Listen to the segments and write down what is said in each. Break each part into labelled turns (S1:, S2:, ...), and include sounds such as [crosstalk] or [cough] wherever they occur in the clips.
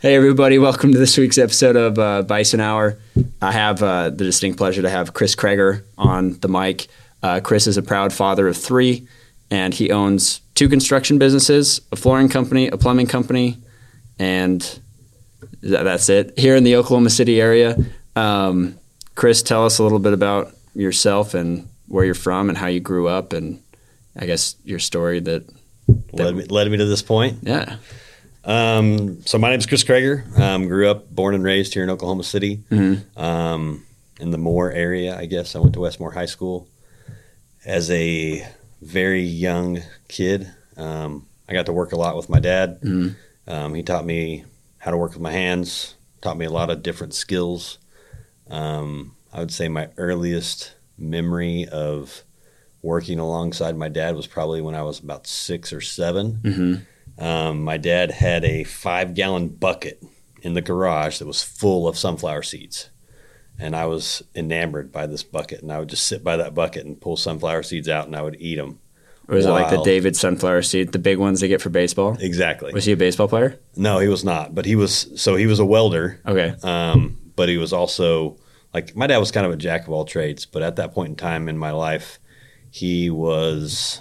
S1: Hey, everybody, welcome to this week's episode of uh, Bison Hour. I have uh, the distinct pleasure to have Chris Kregger on the mic. Uh, Chris is a proud father of three, and he owns two construction businesses a flooring company, a plumbing company, and th- that's it here in the Oklahoma City area. Um, Chris, tell us a little bit about yourself and where you're from and how you grew up, and I guess your story that,
S2: led me, led me to this point.
S1: yeah.
S2: Um, so my name is Chris Kregger. Um, grew up, born and raised here in Oklahoma City,
S1: Mm-hmm.
S2: um, in the Moore area. I guess I went to Westmoore High School as a very young kid. Um, I got to work a lot with my dad.
S1: Mhm.
S2: Um, he taught me how to work with my hands. Taught me a lot of different skills. Um, I would say my earliest memory of working alongside my dad was probably when I was about six or seven.
S1: hmm
S2: Um, my dad had a five gallon bucket in the garage that was full of sunflower seeds. And I was enamored by this bucket. And I would just sit by that bucket and pull sunflower seeds out and I would eat them.
S1: Or was it like the David sunflower seed, the big ones they get for baseball?
S2: Exactly.
S1: Was he a baseball player?
S2: No, he was not. But he was, so he was a welder.
S1: Okay.
S2: Um, but he was also, like, my dad was kind of a jack of all trades. But at that point in time in my life, he was,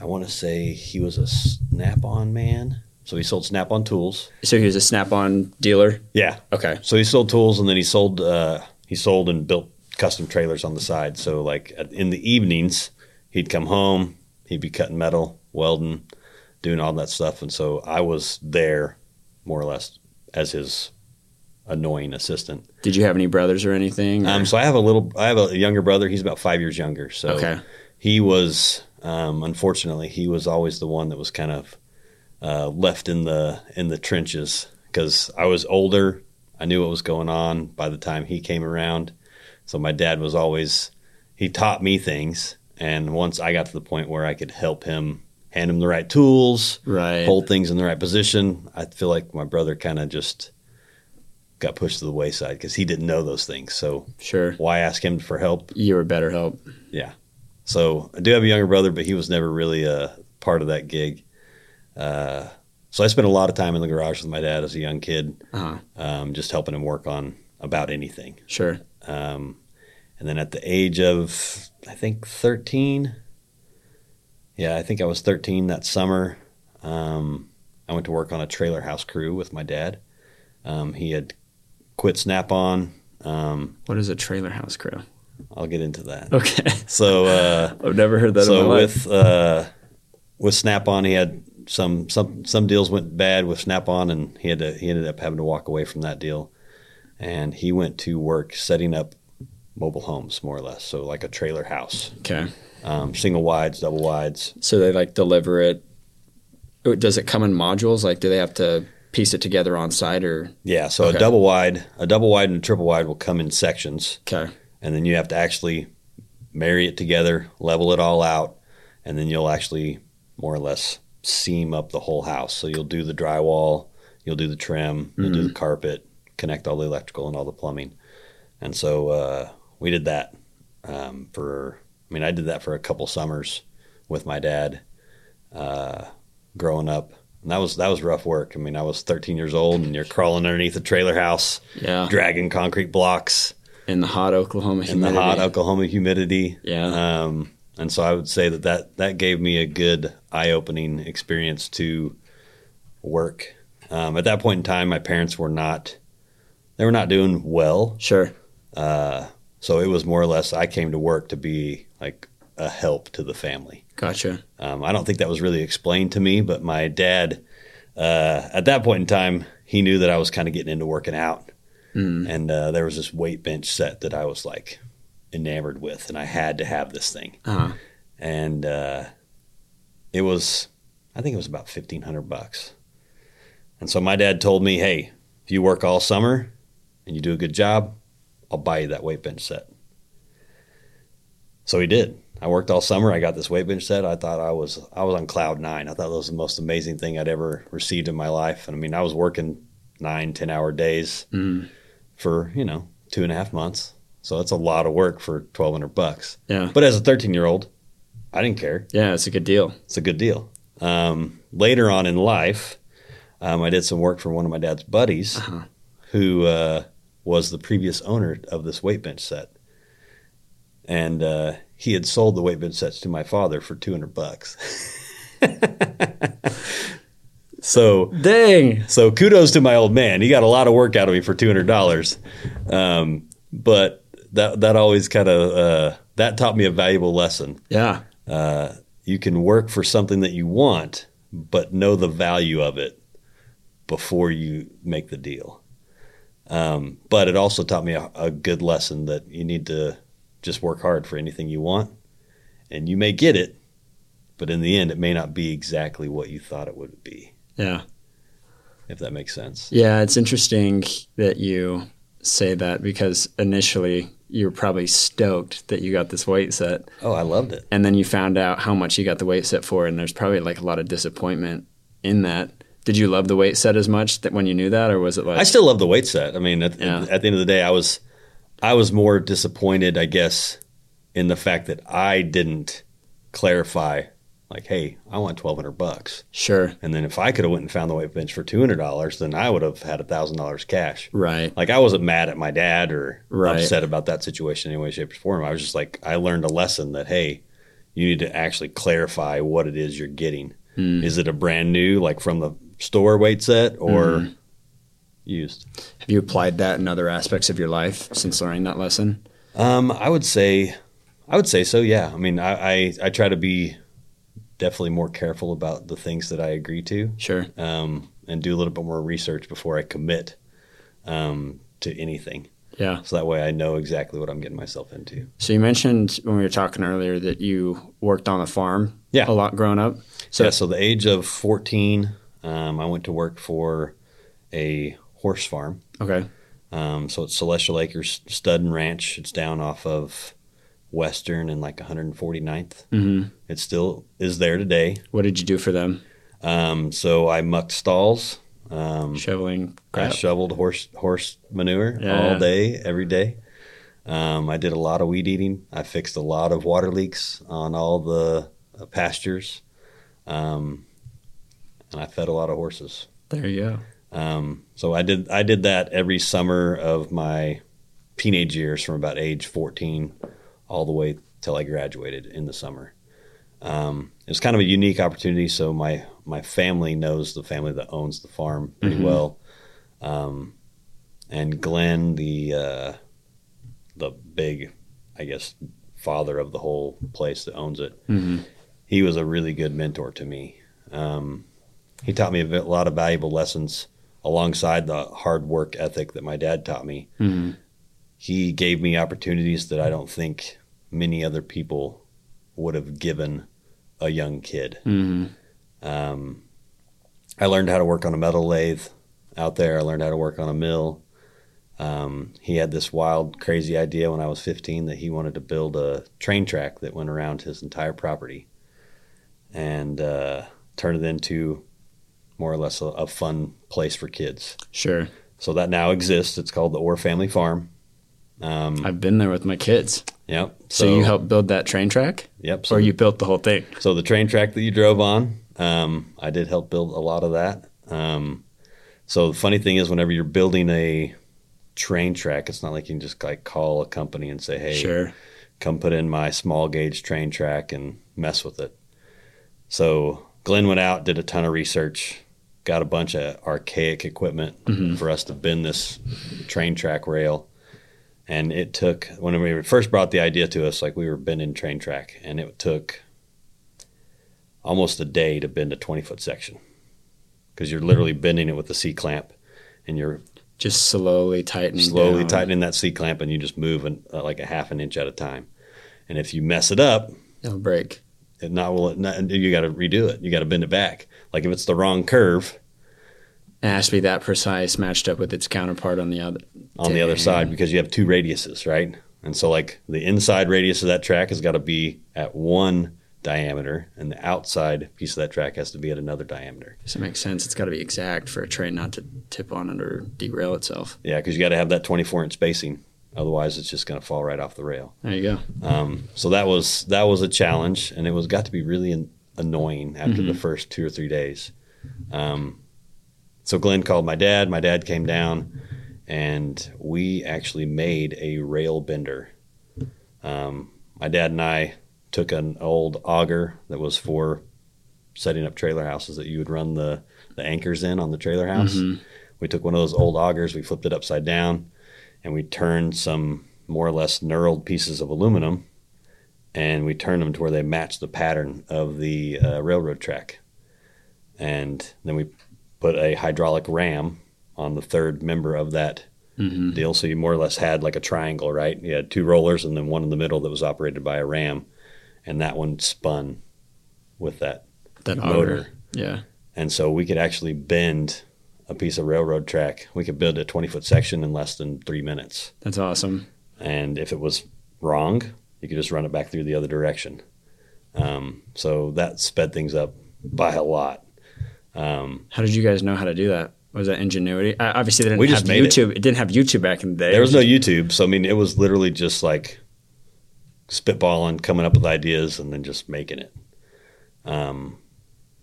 S2: I want to say he was a Snap-on man. So he sold Snap-on tools.
S1: So he was a Snap-on dealer.
S2: Yeah.
S1: Okay.
S2: So he sold tools, and then he sold uh, he sold and built custom trailers on the side. So like in the evenings, he'd come home, he'd be cutting metal, welding, doing all that stuff, and so I was there more or less as his annoying assistant.
S1: Did you have any brothers or anything? or-
S2: Um, so I have a little, I have a younger brother. He's about five years younger. So
S1: okay.
S2: he was um, unfortunately he was always the one that was kind of uh, left in the in the trenches because I was older. I knew what was going on by the time he came around. So my dad was always he taught me things, and once I got to the point where I could help him, hand him the right tools,
S1: Right.
S2: hold things in the right position, I feel like my brother kind of just got pushed to the wayside because he didn't know those things. So
S1: Sure.
S2: why ask him for help?
S1: You were better help.
S2: So I do have a younger brother, but he was never really a part of that gig. Uh, so I spent a lot of time in the garage with my dad as a young kid,
S1: Uh-huh.
S2: um, just helping him work on about anything.
S1: Sure.
S2: Um, and then at the age of, I think, 13, yeah, I think I was 13 that summer, um, I went to work on a trailer house crew with my dad. Um, he had quit Snap-on. Um,
S1: What is a trailer house crew?
S2: I'll get into that.
S1: Okay.
S2: So, uh, [laughs]
S1: I've never heard that in
S2: so with uh, with Snap-on, he had some some some deals went bad with Snap-on, and he had to he ended up having to walk away from that deal, and he went to work setting up mobile homes, more or less. So like a trailer house,
S1: Okay.
S2: um, single wides, double wides.
S1: So they like deliver it. Oh, Does it come in modules? Like, do they have to piece it together on site or?
S2: Yeah, so
S1: Okay.
S2: a double wide, a double wide and a triple wide will come in sections,
S1: Okay.
S2: And then you have to actually marry it together, level it all out, and then you'll actually more or less seam up the whole house. So you'll do the drywall, you'll do the trim, you'll do the carpet, connect all the electrical and all the plumbing. And so uh, we did that um, for. I mean, I did that for a couple summers with my dad uh, growing up. And that was that was rough work. I mean, I was 13 years old, and you're crawling underneath a trailer house,
S1: Yeah.
S2: dragging concrete blocks
S1: In the hot Oklahoma
S2: in the
S1: humidity.
S2: hot Oklahoma humidity.
S1: Yeah.
S2: Um, and so I would say that, that that gave me a good eye opening experience to work. Um, at that point in time, my parents were not they were not doing well.
S1: Sure.
S2: Uh, so it was more or less I came to work to be like a help to the family.
S1: Gotcha.
S2: Um, I don't think that was really explained to me, but my dad, uh, at that point in time, he knew that I was kind of getting into working out.
S1: Mm.
S2: And uh, there was this weight bench set that I was like enamored with, and I had to have this thing.
S1: Uh-huh.
S2: And uh, it was, I think it was about fifteen hundred bucks. And so my dad told me, "Hey, if you work all summer and you do a good job, I'll buy you that weight bench set." So he did. I worked all summer. I got this weight bench set. I thought I was I was on cloud nine. I thought that was the most amazing thing I'd ever received in my life. And I mean, I was working nine, ten hour days
S1: Mm.
S2: For you know two and a half months. So that's a lot of work for twelve hundred bucks.
S1: Yeah.
S2: But as a thirteen year old, I didn't care.
S1: Yeah, it's a good deal.
S2: It's a good deal. Um, later on in life, um, I did some work for one of my dad's buddies,
S1: Uh-huh.
S2: who uh, was the previous owner of this weight bench set, and uh, he had sold the weight bench sets to my father for two hundred bucks. [laughs] so
S1: Dang.
S2: so kudos to my old man. He got a lot of work out of me for two hundred dollars, um, but that that always kind of uh, that taught me a valuable lesson.
S1: Yeah.
S2: Uh, you can work for something that you want, but know the value of it before you make the deal. Um, but it also taught me a, a good lesson that you need to just work hard for anything you want, and you may get it, but in the end, it may not be exactly what you thought it would be.
S1: Yeah.
S2: If that makes sense.
S1: Yeah, it's interesting that you say that because initially you were probably stoked that you got this weight set
S2: Oh, I loved it.
S1: and then you found out how much you got the weight set for and there's probably like a lot of disappointment in that. Did you love the weight set as much that when you knew that or was it like
S2: I still love the weight set. I mean, at,
S1: Yeah.
S2: at the end of the day, I was I was more disappointed, I guess, in the fact that I didn't clarify, like, hey, I want twelve hundred bucks,
S1: sure,
S2: and then if I could have went and found the weight bench for two hundred dollars, then I would have had a thousand dollars cash.
S1: right.
S2: Like I wasn't mad at my dad or
S1: Right.
S2: upset about that situation in any way, shape, or form. I was just like, I learned a lesson that hey, you need to actually clarify what it is you're getting.
S1: Hmm.
S2: Is it a brand new, like from the store weight set, or
S1: Hmm.
S2: used?
S1: Have you applied that in other aspects of your life since learning that lesson?
S2: Um, I would say, I would say so. Yeah. I mean, I, I, I try to be definitely more careful about the things that I agree to,
S1: Sure.
S2: um, and do a little bit more research before I commit um, to anything.
S1: Yeah.
S2: So that way I know exactly what I'm getting myself into.
S1: So you mentioned when we were talking earlier that you worked on a farm
S2: Yeah.
S1: a lot growing up.
S2: So, yeah, so the age of 14, um, I went to work for a horse farm.
S1: Okay.
S2: Um, so it's Celestial Acres Stud and Ranch. It's down off of Western and like 149th.
S1: hmm
S2: It still is there today.
S1: What did you do for them?
S2: Um, so I mucked stalls. Um,
S1: Shoveling
S2: I shoveled horse horse manure
S1: Yeah.
S2: all day, every day. Um, I did a lot of weed eating. I fixed a lot of water leaks on all the uh, pastures, um, and I fed a lot of horses.
S1: there you go.
S2: Um, so I did I did that every summer of my teenage years, from about age fourteen all the way till I graduated in the summer. Um, it was kind of a unique opportunity. So my my family knows the family that owns the farm pretty
S1: Mhm.
S2: well, um, and Glenn, the uh, the big, I guess, father of the whole place that owns it
S1: hmm
S2: he was a really good mentor to me. Um, he taught me a bit- lot of valuable lessons alongside the hard work ethic that my dad taught me.
S1: hmm
S2: He gave me opportunities that I don't think many other people would have given a young kid.
S1: hmm
S2: Um, I learned how to work on a metal lathe out there. I learned how to work on a mill. Um, he had this wild, crazy idea when I was 15 that he wanted to build a train track that went around his entire property and uh, turn it into more or less a, a fun place for kids.
S1: Sure.
S2: So that now exists. It's called the Orr Family Farm. Um,
S1: I've been there with my kids.
S2: yep.
S1: So, you helped build that train track,
S2: Yep. So
S1: or you built the whole thing?
S2: So the train track that you drove on, um, I did help build a lot of that. Um, so the funny thing is, whenever you're building a train track, it's not like you can just like call a company and say, "Hey,
S1: Sure.
S2: come put in my small gauge train track and mess with it." So Glenn went out, did a ton of research, got a bunch of archaic equipment
S1: Mhm.
S2: for us to bend this train track rail. And it took when we first brought the idea to us, like we were bending train track, and it took almost a day to bend a 20 foot section because you're literally bending it with the C clamp, and you're
S1: Just slowly tightening.
S2: slowly
S1: down.
S2: tightening that C clamp, and you just move an, uh, like a half an inch at a time. And if you mess it up,
S1: It'll break.
S2: it not will it not, you got to redo it. You got to bend it back. Like if it's the wrong curve
S1: It has to be that precise, matched up with its counterpart on the other.
S2: on the other side because you have two radiuses, right? And so like the inside radius of that track has got to be at one diameter, and the outside piece of that track has to be at another diameter.
S1: Does it make sense? It's got to be exact for a train not to tip on it or derail itself.
S2: Yeah, because you got to have that 24 inch spacing. Otherwise, it's just going to fall right off the rail.
S1: There you go.
S2: Um, so that was that was a challenge, and it was got to be really an, annoying after the
S1: Mhm.
S2: first two or three days. Um, so Glenn called my dad. My dad came down, and we actually made a rail bender. Um, my dad and I took an old auger that was for setting up trailer houses that you would run the, the anchors in on the trailer house. We took one of those old augers, we flipped it upside down, and we turned some more or less knurled pieces of aluminum, and we turned them to where they matched the pattern of the uh, railroad track. And then we put a hydraulic ram on the third member of that deal. So you more or less had like a triangle, right? You had two rollers and then one in the middle that was operated by a ram, and that one spun with that
S1: That
S2: motor.
S1: Yeah.
S2: And so we could actually bend a piece of railroad track. We could build a 20 foot section in less than three minutes.
S1: That's awesome.
S2: And if it was wrong, you could just run it back through the other direction. Um, so that sped things up by a lot. Um,
S1: How did you guys know how to do that? Was that ingenuity? Uh, obviously, they didn't
S2: We
S1: have
S2: just made.
S1: YouTube. It. didn't have YouTube back in the day.
S2: there was no YouTube. So, I mean, it was literally just like spitballing, coming up with ideas, and then just making it. Um,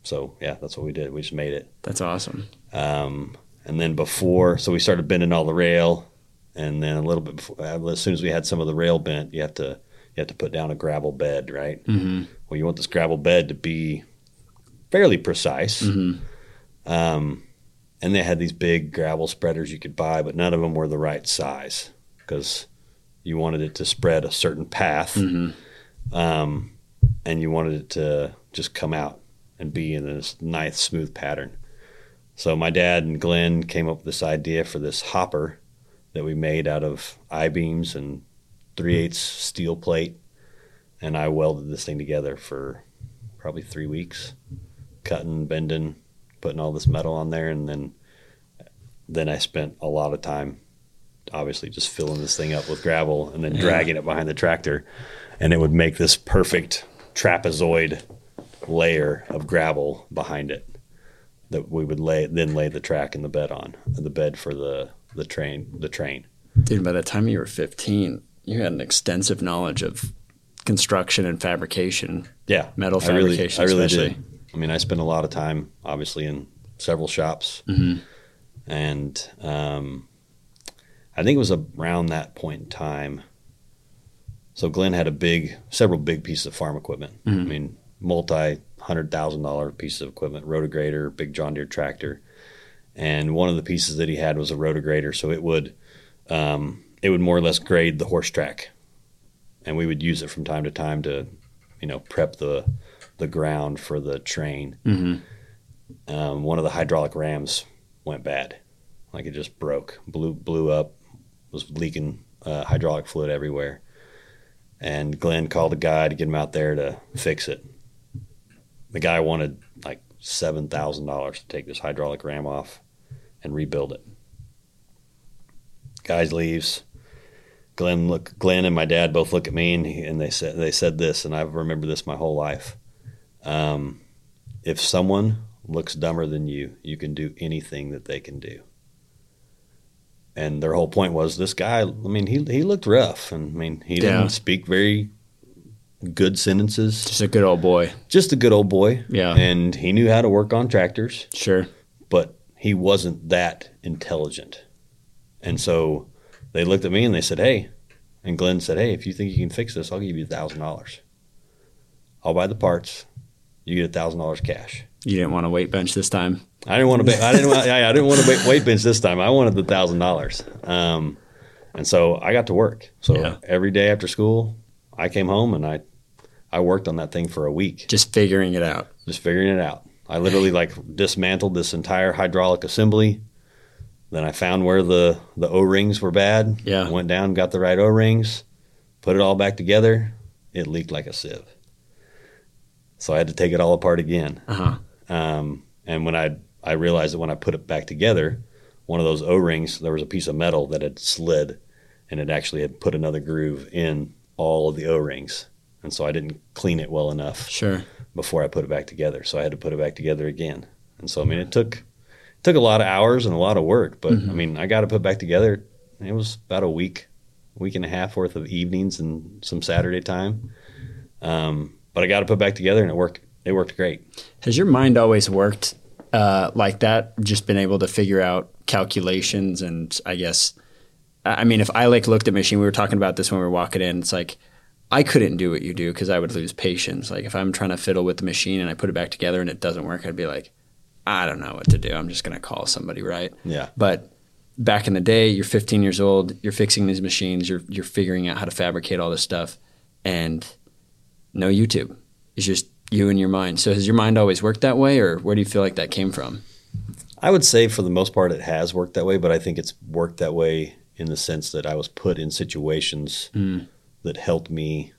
S2: so, yeah, that's what we did. We just made it.
S1: That's awesome.
S2: Um, and then before, so we started bending all the rail, and then a little bit before, uh, as soon as we had some of the rail bent, you have to you have to put down a gravel bed, right?
S1: Mm-hmm.
S2: Well, you want this gravel bed to be fairly precise.
S1: Mm-hmm.
S2: Um, and they had these big gravel spreaders you could buy, but none of them were the right size because you wanted it to spread a certain path,
S1: Mm-hmm.
S2: um, and you wanted it to just come out and be in this nice, smooth pattern. So my dad and Glenn came up with this idea for this hopper that we made out of I beams and three eighths steel plate, and I welded this thing together for probably three weeks, cutting, bending, putting all this metal on there, and then then I spent a lot of time, obviously, just filling this thing up with gravel and then
S1: Yeah.
S2: dragging it behind the tractor, and it would make this perfect trapezoid layer of gravel behind it that we would lay then lay the track and the bed on the bed for the the train the train
S1: Dude, by the time you were 15, you had an extensive knowledge of construction and fabrication.
S2: yeah
S1: Metal
S2: I really,
S1: fabrication
S2: I really
S1: especially.
S2: did I mean I spent a lot of time obviously in several shops
S1: Mhm.
S2: and um, I think it was around that point in time so Glenn had a big several big pieces of farm equipment I
S1: Mhm.
S2: mean multi hundred thousand dollar pieces of equipment rotograder, big John Deere tractor and one of the pieces that he had was a rotograder. so it would um, it would more or less grade the horse track and we would use it from time to time to you know prep the the ground for the train.
S1: Mm-hmm.
S2: um, one of the hydraulic rams went bad. Like it just broke blew blew up was leaking uh, hydraulic fluid everywhere. And Glenn called a guy to get him out there to fix it. The guy wanted like $7000 to take this hydraulic ram off and rebuild it. Guys leaves. Glenn look Glenn and my dad both look at me and, he, and they said they said this and i've remembered this my whole life um, if someone looks dumber than you, you can do anything that they can do. And their whole point was this guy. I mean, he he looked rough, and I mean, he didn't
S1: Yeah.
S2: speak very good sentences.
S1: Just a good old boy.
S2: Just a good old boy,
S1: Yeah.
S2: and he knew how to work on tractors,
S1: Sure.
S2: but he wasn't that intelligent. And so they looked at me and they said, "Hey," and Glenn said, "Hey, if you think you can fix this, I'll give you a thousand dollars. I'll buy the parts. You get a thousand dollars cash."
S1: You didn't want to weight bench this time.
S2: I didn't want to. I didn't. Want, [laughs] I, I didn't want to weight, weight bench this time. I wanted the thousand dollars. Um, and so I got to work. So
S1: Yeah.
S2: every day after school, I came home and I, I worked on that thing for a week,
S1: Just figuring it out.
S2: just figuring it out. I literally like dismantled this entire hydraulic assembly. Then I found where the the O rings were bad.
S1: Yeah.
S2: Went down, got the right O rings, put it all back together. It leaked like a sieve. So I had to take it all apart again.
S1: Uh huh.
S2: Um, and when I I realized that when I put it back together, one of those O rings, there was a piece of metal that had slid, and it actually had put another groove in all of the O rings, and so I didn't clean it well enough
S1: Sure.
S2: before I put it back together. So I had to put it back together again, and so I mean it took it took a lot of hours and a lot of work, but I mean I got it put back together. It was about a week, week and a half worth of evenings and some Saturday time. Um, but I got it put back together, and it worked. It worked great.
S1: Has your mind always worked uh, like that, just been able to figure out calculations and I guess, I mean, if I like looked at machine, we were talking about this when we were walking in. It's like I couldn't do what you do because I would lose patience. Like if I'm trying to fiddle with the machine and I put it back together and it doesn't work, I'd be like, I don't know what to do. I'm just gonna call somebody, right?
S2: Yeah.
S1: But back in the day, you're 15 years old, you're fixing these machines, you're you're figuring out how to fabricate all this stuff, and no YouTube. It's just you and your mind. So has your mind always worked that way, or where do you feel like that came from?
S2: I would say for the most part it has worked that way, but I think it's worked that way in the sense that I was put in situations
S1: Mm.
S2: that helped me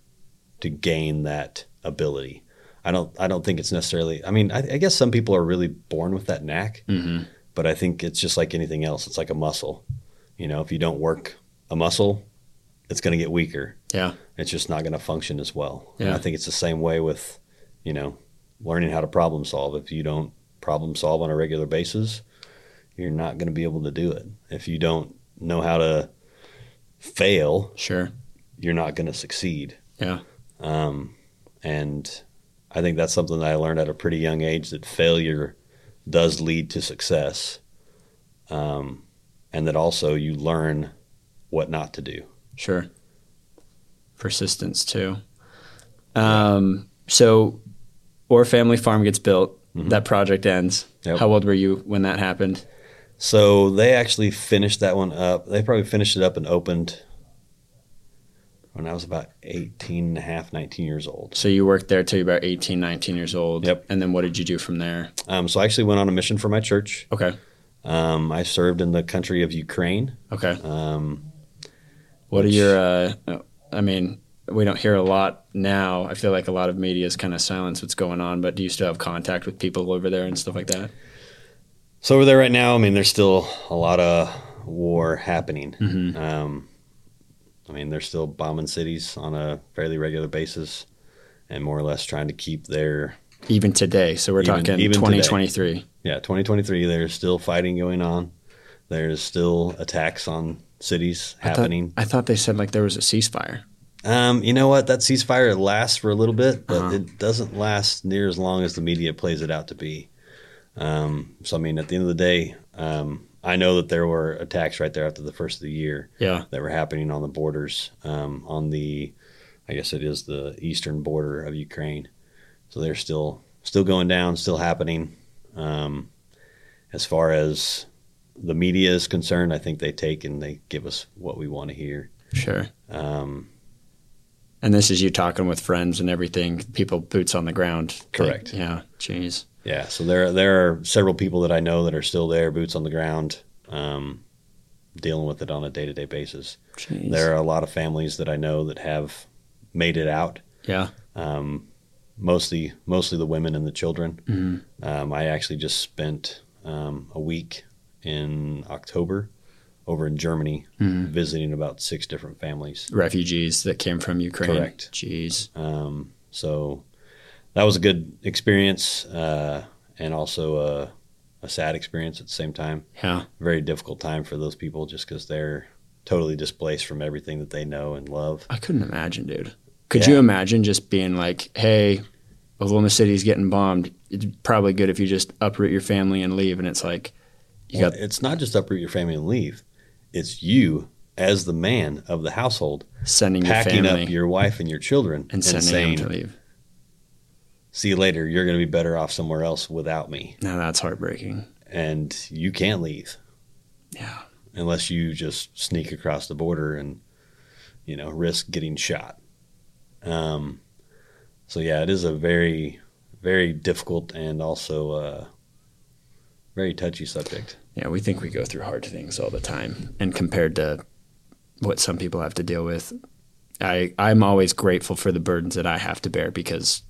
S2: to gain that ability. I don't I don't think it's necessarily I mean, I, I guess some people are really born with that knack,
S1: Mm-hmm.
S2: but I think it's just like anything else. It's like a muscle. You know, if you don't work a muscle, it's going to get weaker.
S1: Yeah.
S2: It's just not going to function as well. And I think it's the same way with, you know, learning how to problem solve. If you don't problem solve on a regular basis, you're not going to be able to do it. If you don't know how to fail,
S1: Sure.
S2: you're not going to succeed.
S1: Yeah.
S2: Um, and I think that's something that I learned at a pretty young age that failure does lead to success. Um, and that also you learn what not to do.
S1: Sure. Persistence too. Um, so, Orr Family Farm gets built. That project ends.
S2: Yep.
S1: How old were you when that happened?
S2: So they actually finished that one up. They probably finished it up and opened when I was about 18 and a half, 19 years old.
S1: So you worked there till you were about 18, 19 years old.
S2: Yep.
S1: And then what did you do from there?
S2: Um, so I actually went on a mission for my church.
S1: Okay.
S2: Um, I served in the country of Ukraine.
S1: Okay.
S2: Um,
S1: What are your? Uh, I mean, we don't hear a lot now. I feel like a lot of media is kind of silence what's going on. But do you still have contact with people over there and stuff like that?
S2: so over there right now, I mean, there's still a lot of war happening.
S1: Mhm.
S2: Um, I mean, they're still bombing cities on a fairly regular basis and more or less trying to keep their
S1: Even today. So we're
S2: Even-
S1: talking
S2: even today.
S1: 2023.
S2: Yeah, 2023. There's still fighting going on. There's still attacks on cities
S1: I thought-
S2: happening.
S1: I thought they said like there was a ceasefire.
S2: Um, you know what? That ceasefire lasts for a little bit, but
S1: Uh-huh.
S2: it doesn't last near as long as the media plays it out to be. Um, so I mean, at the end of the day, um, I know that there were attacks right there after the first of the year
S1: Yeah.
S2: that were happening on the borders, um, on the, I guess it is the eastern border of Ukraine. So they're still still going down, still happening. Um, as far as the media is concerned, I think they take and they give us what we want to hear.
S1: Sure.
S2: Um,
S1: And this is you talking with friends and everything. People boots on the ground.
S2: Correct.
S1: Like, yeah. Jeez.
S2: yeah, so there there are several people that I know that are still there, boots on the ground, um, dealing with it on a day to day basis.
S1: Jeez.
S2: There are a lot of families that I know that have made it out.
S1: Yeah.
S2: um, mostly mostly the women and the children.
S1: Mhm.
S2: Um, I actually just spent um, a week in October over in Germany
S1: Mhm.
S2: visiting about six different families.
S1: Refugees that came from Ukraine.
S2: Correct.
S1: Jeez.
S2: Um, so that was a good experience uh, and also a, a sad experience at the same time.
S1: Yeah.
S2: Very difficult time for those people just because they're totally displaced from everything that they know and love.
S1: I couldn't imagine, dude. Could
S2: Yeah.
S1: you imagine just being like, hey, Oklahoma City's getting bombed. It's probably good if you just uproot your family and leave. And it's like, you
S2: Well,
S1: got,
S2: it's not just uproot your family and leave. It's you as the man of the household
S1: sending your
S2: packing
S1: family
S2: up your wife and your children
S1: and sending
S2: saying,
S1: them to leave.
S2: "See you later. You're going to be better off somewhere else without me,
S1: Now that's heartbreaking.
S2: and you can't leave
S1: Yeah.
S2: unless you just sneak across the border and you know risk getting shot." Um, so yeah, it is a very, very difficult and also uh, very touchy subject.
S1: Yeah, we think we go through hard things all the time. And compared to what some people have to deal with, I, I'm always grateful for the burdens that I have to bear because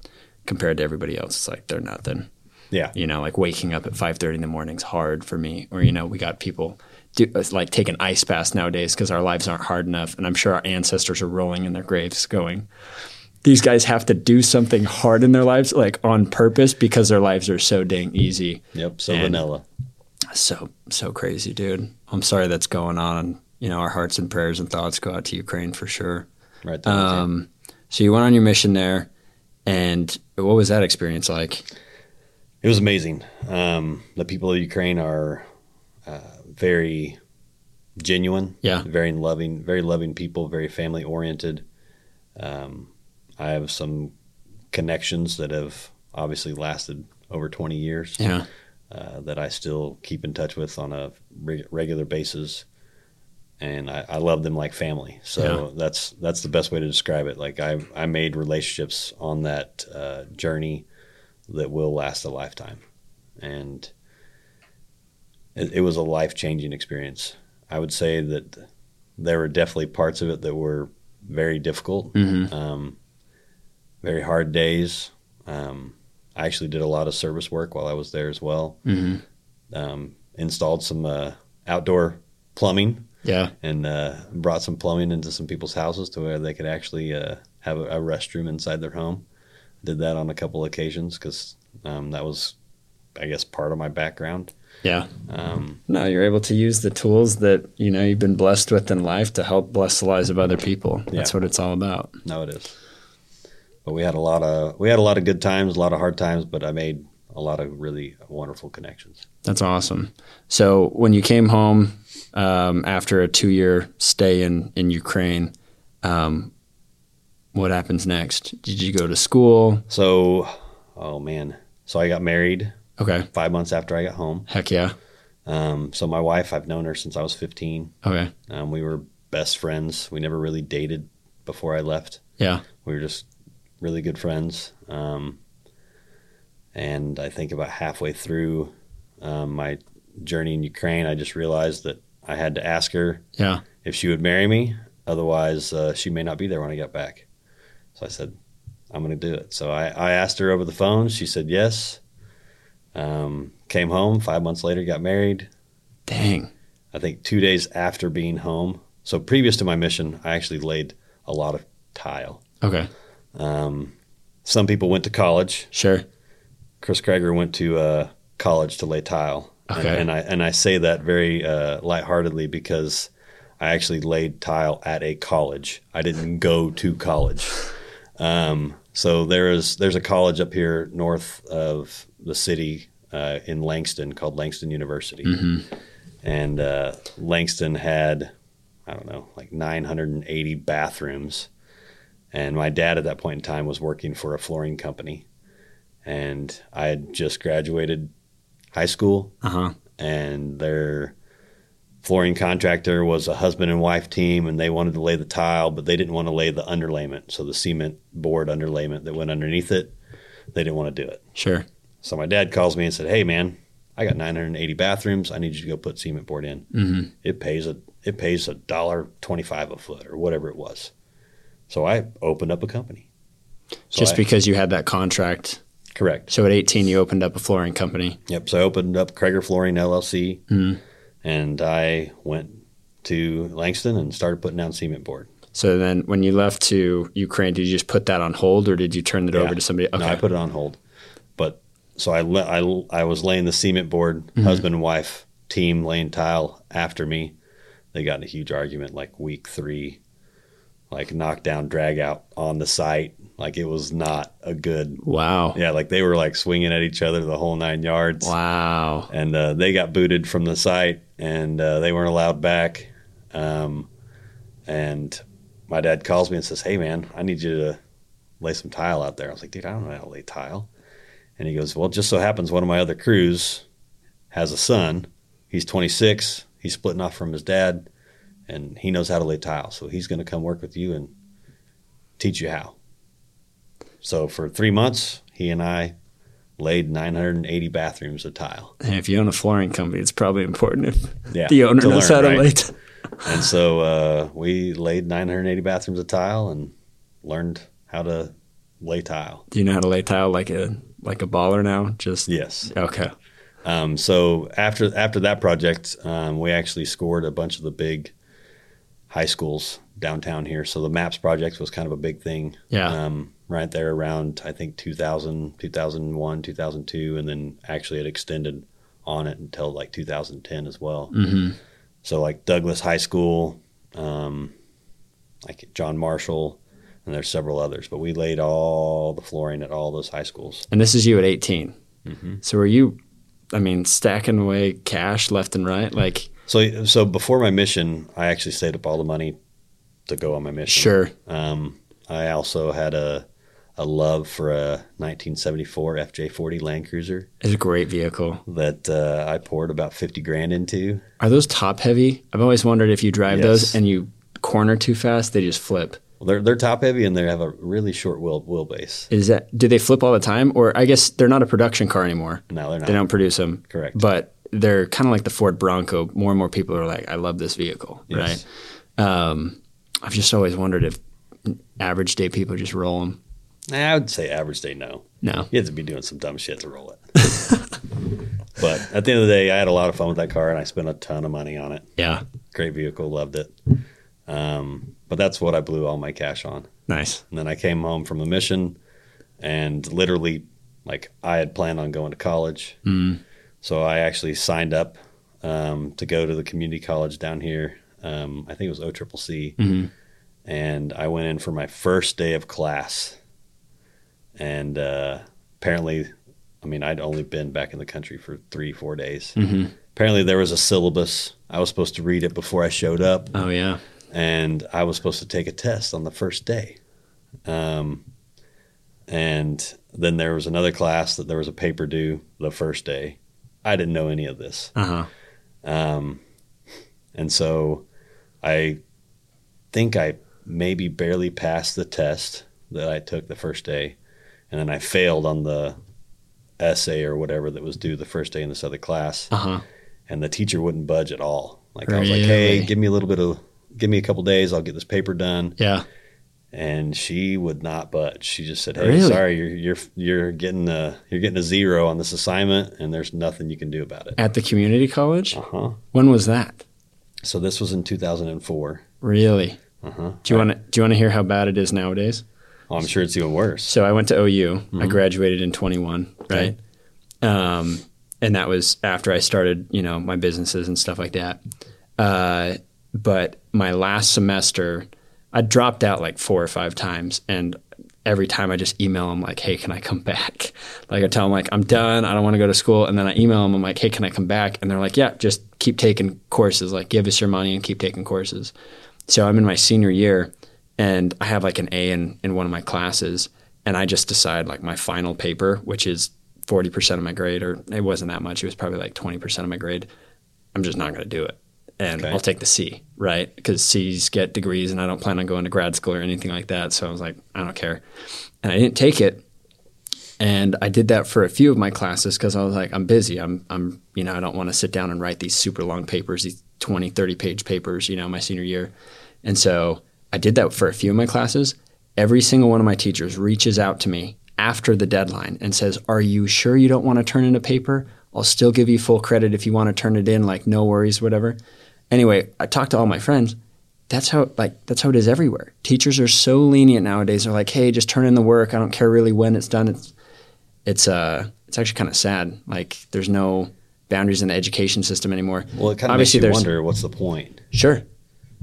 S1: compared to everybody else, it's like they're nothing.
S2: Yeah.
S1: You know, like waking up at 5.30 in the morning is hard for me. Or, you know, we got people do, like take an ice bath nowadays because our lives aren't hard enough. And I'm sure our ancestors are rolling in their graves going, these guys have to do something hard in their lives, like on purpose because their lives are so dang easy.
S2: Yep. So
S1: And-
S2: vanilla.
S1: So so crazy, dude. I'm sorry that's going on. You know, our hearts and prayers and thoughts go out to Ukraine for sure.
S2: Right. there.
S1: Um, so you went on your mission there, and what was that experience like?
S2: it was amazing. Um, the people of Ukraine are uh, very genuine,
S1: Yeah.
S2: very loving, very loving people, very family oriented. Um, I have some connections that have obviously lasted over 20 years
S1: Yeah.
S2: Uh, that I still keep in touch with on a re- regular basis, and I, I love them like family. So that's that's the best way to describe it. Like I I made relationships on that uh, journey that will last a lifetime, and it, it was a life changing experience. I would say that there were definitely parts of it that were very difficult,
S1: hmm
S2: um, very hard days. Um, I actually did a lot of service work while I was there as well
S1: hmm
S2: um, installed some uh, outdoor plumbing
S1: Yeah.
S2: and uh, brought some plumbing into some people's houses to where they could actually uh, have a, a restroom inside their home. Did that on a couple occasions because um, that was, I guess, part of my background.
S1: Yeah.
S2: Um,
S1: No, you're able to use the tools that you know you've been blessed with in life to help bless the lives of other people. That's
S2: Yeah.
S1: what it's all about.
S2: no, it is. But we had a lot of we had a lot of good times, a lot of hard times, but I made a lot of really wonderful connections.
S1: That's awesome. So when you came home um, after a two-year stay in in Ukraine, um, what happens next? Did you go to school?
S2: So, oh man, so I got married
S1: Okay.
S2: five months after I got home.
S1: Heck yeah.
S2: Um, so my wife, I've known her since I was 15.
S1: Okay.
S2: Um, we were best friends. We never really dated before I left.
S1: Yeah.
S2: We were just really good friends. Um, and I think about halfway through um, my journey in Ukraine, I just realized that I had to ask her
S1: Yeah.
S2: if she would marry me. Otherwise, uh, she may not be there when I get back. So I said, I'm going to do it. So I, I asked her over the phone. She said yes. Um, came home five months later, got married.
S1: Dang.
S2: I think two days after being home. So previous to my mission, I actually laid a lot of tile.
S1: Okay.
S2: Um, some people went to college.
S1: Sure.
S2: Chris Kregger went to uh, college to lay tile,
S1: Okay.
S2: and, and I and I say that very uh, lightheartedly because I actually laid tile at a college. I didn't go to college. Um, so there is there's a college up here north of the city uh, in Langston called Langston University,
S1: hmm
S2: and uh, Langston had I don't know like 980 bathrooms, and my dad at that point in time was working for a flooring company, and I had just graduated high school,
S1: Uh huh.
S2: and their flooring contractor was a husband and wife team, and they wanted to lay the tile, but they didn't want to lay the underlayment, so the cement board underlayment that went underneath it, they didn't want to do it.
S1: Sure.
S2: So my dad calls me and said, "Hey man, I got 980 bathrooms. I need you to go put cement board in.
S1: hmm
S2: It pays a it pays a dollar 25 a foot or whatever it was." So I opened up a company. So
S1: Just
S2: I-
S1: because you had that contract.
S2: correct.
S1: So at 18, you opened up a flooring company.
S2: Yep. So I opened up Kregger Flooring LLC,
S1: Mhm.
S2: and I went to Langston and started putting down cement board.
S1: So then when you left to Ukraine, did you just put that on hold or did you turn it
S2: Yeah.
S1: over to somebody? Okay.
S2: No, I put it on hold. But so I le- I, I was laying the cement board, husband and wife team laying tile after me. They got in a huge argument like week three, like knockdown, drag out on the site. Like it was not a good.
S1: wow.
S2: Yeah, like they were like swinging at each other the whole nine yards.
S1: Wow.
S2: and uh, they got booted from the site and uh, they weren't allowed back um, and my dad calls me and says hey man i need you to lay some tile out there i was like dude i don't know how to lay tile and he goes well just so happens one of my other crews has a son he's 26 he's splitting off from his dad and he knows how to lay tile so he's going to come work with you and teach you how so for three months he and i laid 980 bathrooms of tile
S1: And if you own a flooring company, it's probably important if
S2: yeah,
S1: the owner knows
S2: learn,
S1: how to
S2: right?
S1: lay.
S2: And so uh, we laid 980 bathrooms of tile and learned how to lay tile.
S1: Do you know how to lay tile like a like a baller now? Just
S2: Yes.
S1: okay.
S2: Um, so after after that project, um, we actually scored a bunch of the big high schools downtown here. So the MAPS project was kind of a big thing.
S1: Yeah.
S2: Um, right there around I think 2000, 2001, 2002, and then actually it extended on it until like 2010 as well.
S1: hmm
S2: So like Douglass High School, um, like John Marshall, and there's several others. But we laid all the flooring at all those high schools.
S1: And this is you at 18. So were you, I mean, stacking away cash left and right? Like,
S2: So so before my mission, I actually saved up all the money to go on my mission.
S1: sure.
S2: Um, I also had a a love for a 1974 FJ40 Land Cruiser
S1: It's a great vehicle.
S2: that uh, I poured about 50 grand into.
S1: Are those top heavy? I've always wondered if you drive
S2: Yes.
S1: those and you corner too fast, they just flip.
S2: Well, they're they're top heavy and they have a really short wheel wheelbase.
S1: Is that do they flip all the time? Or I guess they're not a production car anymore.
S2: No, they're not.
S1: They don't produce them.
S2: Correct.
S1: But they're kind of like the Ford Bronco. More and more people are like, I love this vehicle,
S2: Yes.
S1: right? Um, I've just always wondered if average day people just roll them.
S2: I would say average day no.
S1: No.
S2: You have to be doing some dumb shit to roll it. [laughs] but at the end of the day, I had a lot of fun with that car and I spent a ton of money on it.
S1: Yeah.
S2: Great vehicle, loved it. Um, but that's what I blew all my cash on.
S1: Nice.
S2: And then I came home from the mission and literally, like, I had planned on going to college.
S1: Mm.
S2: So I actually signed up um, to go to the community college down here. Um, I think it was OCCC.
S1: Mhm.
S2: And I went in for my first day of class. And uh, apparently, I mean, I'd only been back in the country for three, four days.
S1: hmm
S2: Apparently, there was a syllabus. I was supposed to read it before I showed up
S1: Oh yeah.
S2: and I was supposed to take a test on the first day. Um, and then there was another class that there was a paper due the first day. I didn't know any of this.
S1: Uh huh.
S2: Um, and so I think I maybe barely passed the test that I took the first day. And then I failed on the essay or whatever that was due the first day in this other class
S1: Uh huh.
S2: and the teacher wouldn't budge at all. Like I was like, "Hey, give me a little bit of, give me a couple days, I'll get this paper done."
S1: Yeah.
S2: And she would not budge. She just said, "Hey,
S1: Really?
S2: sorry, you're you're you're getting a you're getting a zero on this assignment, and there's nothing you can do about it."
S1: At the community college.
S2: Uh huh.
S1: When was that?
S2: So this was in 2004.
S1: Really?
S2: Uh huh.
S1: Do you want to do you want to hear how bad it is nowadays?
S2: Oh, I'm sure it's even worse.
S1: So I went to OU. I
S2: Mhm.
S1: graduated in 21, right? Um, and that was after I started, you know, my businesses and stuff like that. Uh, but my last semester, I dropped out like four or five times, and every time I just email them like, "Hey, can I come [laughs] back?" Like I tell them like, "I'm done. I don't want to go to school," and then I email them. I'm like, "Hey, can I come back?" And they're like, "Yeah, just keep taking courses. Like, give us your money and keep taking courses." So I'm in my senior year, and I have like an A in in one of my classes, and I just decide like my final paper, which is 40% of my grade, or it wasn't that much. It was probably like 20% of my grade. I'm just not going to do it. And
S2: Okay.
S1: I'll take the C, right? Because C's get degrees, and I don't plan on going to grad school or anything like that. So I was like, I don't care. And I didn't take it. And I did that for a few of my classes because I was like, I'm busy. I'm, I'm, you know, I don't want to sit down and write these super long papers, these 20, 30 page papers, you know, my senior year. And so I did that for a few of my classes. Every single one of my teachers reaches out to me after the deadline and says, Are you sure you don't want to turn in a paper? I'll still give you full credit if you want to turn it in, like no worries, whatever. Anyway, I talked to all my friends. That's how like that's how it is everywhere. Teachers are so lenient nowadays. They're like, hey, just turn in the work. I don't care really when it's done. It's it's uh it's actually kind of sad. Like there's no boundaries in the education system anymore.
S2: Well, it kind of makes you wonder what's the point.
S1: Sure.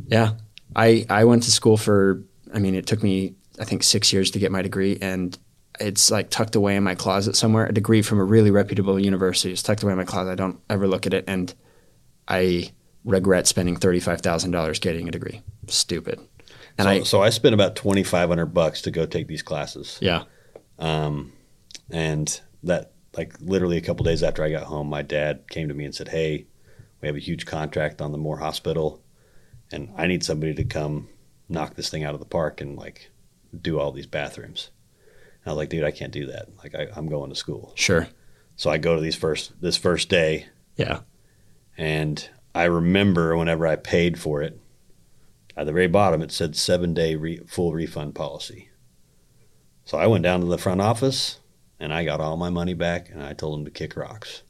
S1: Yeah. I I went to school for I mean it took me I think 6 years to get my degree and it's like tucked away in my closet somewhere. A degree from a really reputable university. It's tucked away in my closet. I don't ever look at it and I regret spending $35,000 getting a degree. Stupid. And
S2: so,
S1: I
S2: so I spent about 2,500 bucks to go take these classes.
S1: yeah.
S2: Um, and that, like, literally a couple days after I got home, my dad came to me and said, Hey, we have a huge contract on the Moore Hospital, and I need somebody to come knock this thing out of the park and, like, do all these bathrooms. And I was like, Dude, I can't do that. Like, I, I'm going to school.
S1: Sure.
S2: So I go to these first, this first day,
S1: Yeah.
S2: and I remember whenever I paid for it, at the very bottom it said seven day re- full refund policy. So I went down to the front office and I got all my money back and I told them to kick rocks.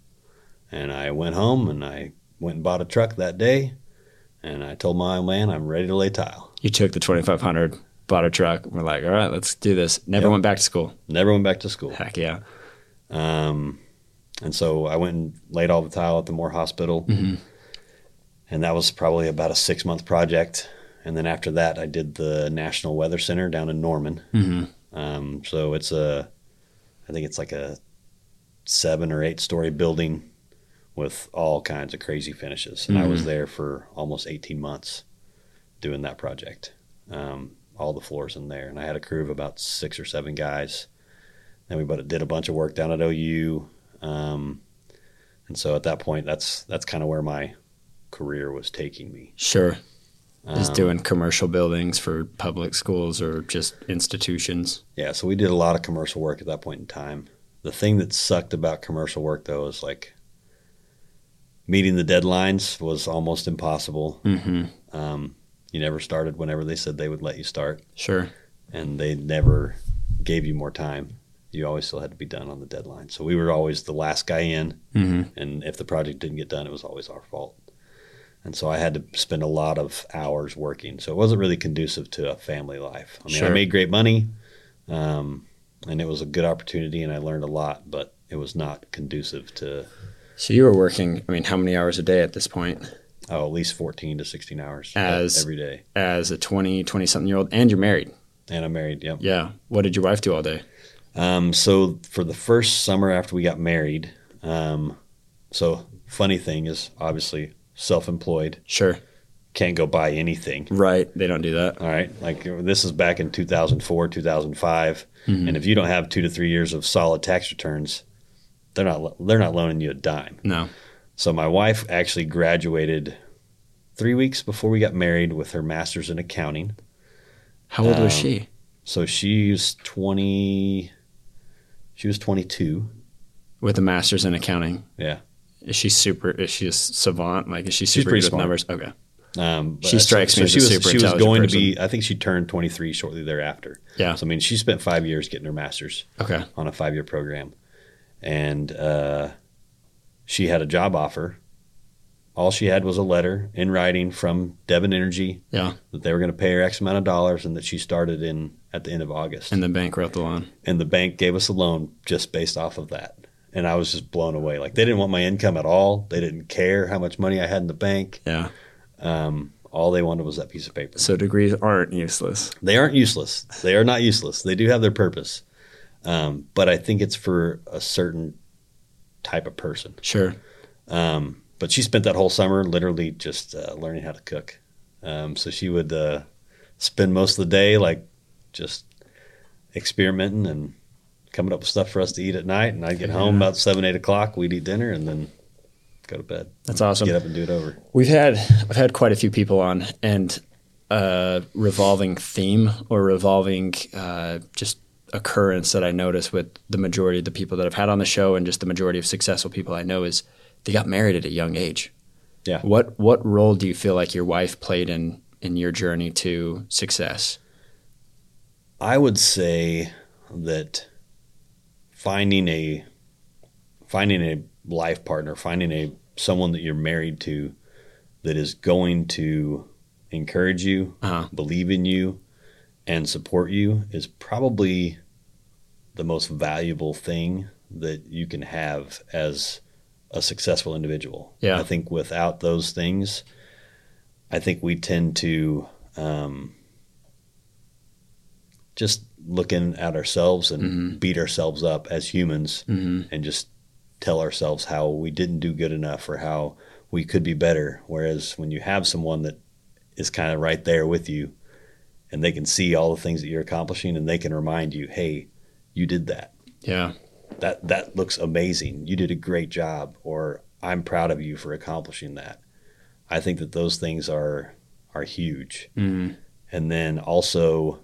S2: And I went home and I went and bought a truck that day and I told my man I'm ready to lay tile.
S1: You took the 2500 bought a truck. and We're like, "All right, let's do this." Never
S2: Yep.
S1: went back to school.
S2: Never went back to school.
S1: Heck yeah.
S2: Um, and so I went and laid all the tile at the Moore Hospital.
S1: Mhm.
S2: And that was probably about a six month project. And then after that, I did the National Weather Center down in Norman.
S1: Mhm.
S2: Um, so it's a, I think it's like a seven or eight story building with all kinds of crazy finishes. And I was there for almost 18 months doing that project. Um, all the floors in there. And I had a crew of about six or seven guys. Then we but did a bunch of work down at OU. Um, and so at that point, that's that's kind of where my career was taking me.
S1: Sure. Just
S2: Um,
S1: doing commercial buildings for public schools or just institutions.
S2: Yeah, so we did a lot of commercial work at that point in time. The thing that sucked about commercial work though is like meeting the deadlines was almost impossible.
S1: Mm-hmm.
S2: Um, you never started whenever they said they would let you start,
S1: Sure.
S2: and they never gave you more time. You always still had to be done on the deadline. So we were always the last guy in,
S1: Mm-hmm.
S2: and if the project didn't get done, it was always our fault. And so I had to spend a lot of hours working. So it wasn't really conducive to a family life. I mean,
S1: Sure.
S2: I made great money, um, and it was a good opportunity, and I learned a lot, but it was not conducive to
S1: So you were working, I mean, how many hours a day at this point
S2: oh, at least 14 to 16 hours
S1: As-
S2: every day.
S1: as a 20, 20 something year old? And you're married.
S2: And I'm married. Yeah.
S1: Yeah. What did your wife do all day?
S2: Um, so for the first summer after we got married, um, so funny thing is obviously self-employed,
S1: Sure.
S2: can't go buy anything.
S1: Right. They don't do that.
S2: All right. Like this is back in 2004, 2005.
S1: Mhm.
S2: And if you don't have two to three years of solid tax returns, they're not, they're not loaning you a dime.
S1: No.
S2: So my wife actually graduated three weeks before we got married with her master's in accounting.
S1: How old was
S2: Um,
S1: she?
S2: So she's 20, she was 22.
S1: With a master's in accounting.
S2: Yeah.
S1: Is she super? Is she a savant? Like, is she super She's
S2: pretty
S1: good with
S2: smart.
S1: numbers? Okay.
S2: Um,
S1: She strikes me as
S2: she was,
S1: super
S2: She was
S1: intelligent
S2: going
S1: person.
S2: to be, I think she turned 23 shortly thereafter.
S1: Yeah.
S2: So, I mean, she spent five years getting her master's.
S1: Okay.
S2: on a five year program. And uh, she had a job offer. All she had was a letter in writing from Devon Energy
S1: Yeah.
S2: that they were going to pay her X amount of dollars and that she started in at the end of August.
S1: And the bank wrote the loan.
S2: and the bank gave us a loan just based off of that. And I was just blown away. Like they didn't want my income at all. They didn't care how much money I had in the bank.
S1: Yeah.
S2: Um, all they wanted was that piece of paper.
S1: So degrees aren't useless.
S2: They aren't useless. They are not useless. They do have their purpose. Um, but I think it's for a certain type of person.
S1: Sure.
S2: Um, but she spent that whole summer literally just uh, learning how to cook. Um, so she would uh, spend most of the day like just experimenting and coming up with stuff for us to eat at night. And I'd get home about seven, eight o'clock. We'd eat dinner and then go to bed.
S1: That's awesome.
S2: Get up and do it over.
S1: We've had I've had quite a few people on, and a revolving theme or revolving uh, just occurrence that I notice with the majority of the people that I've had on the show, and just the majority of successful people I know is they got married at a young age.
S2: Yeah.
S1: What what role do you feel like your wife played in in your journey to success?
S2: I would say that finding a finding a life partner, finding a someone that you're married to that is going to encourage you,
S1: Uh-huh.
S2: believe in you, and support you is probably the most valuable thing that you can have as a successful individual.
S1: Yeah.
S2: I think without those things, I think we tend to um, just looking at ourselves and
S1: Mhm.
S2: beat ourselves up as humans
S1: Mm-hmm.
S2: and just tell ourselves how we didn't do good enough or how we could be better. Whereas when you have someone that is kind of right there with you and they can see all the things that you're accomplishing and they can remind you, hey, you did that.
S1: Yeah.
S2: That that looks amazing. You did a great job or I'm proud of you for accomplishing that. I think that those things are are huge.
S1: Mm-hmm.
S2: And then also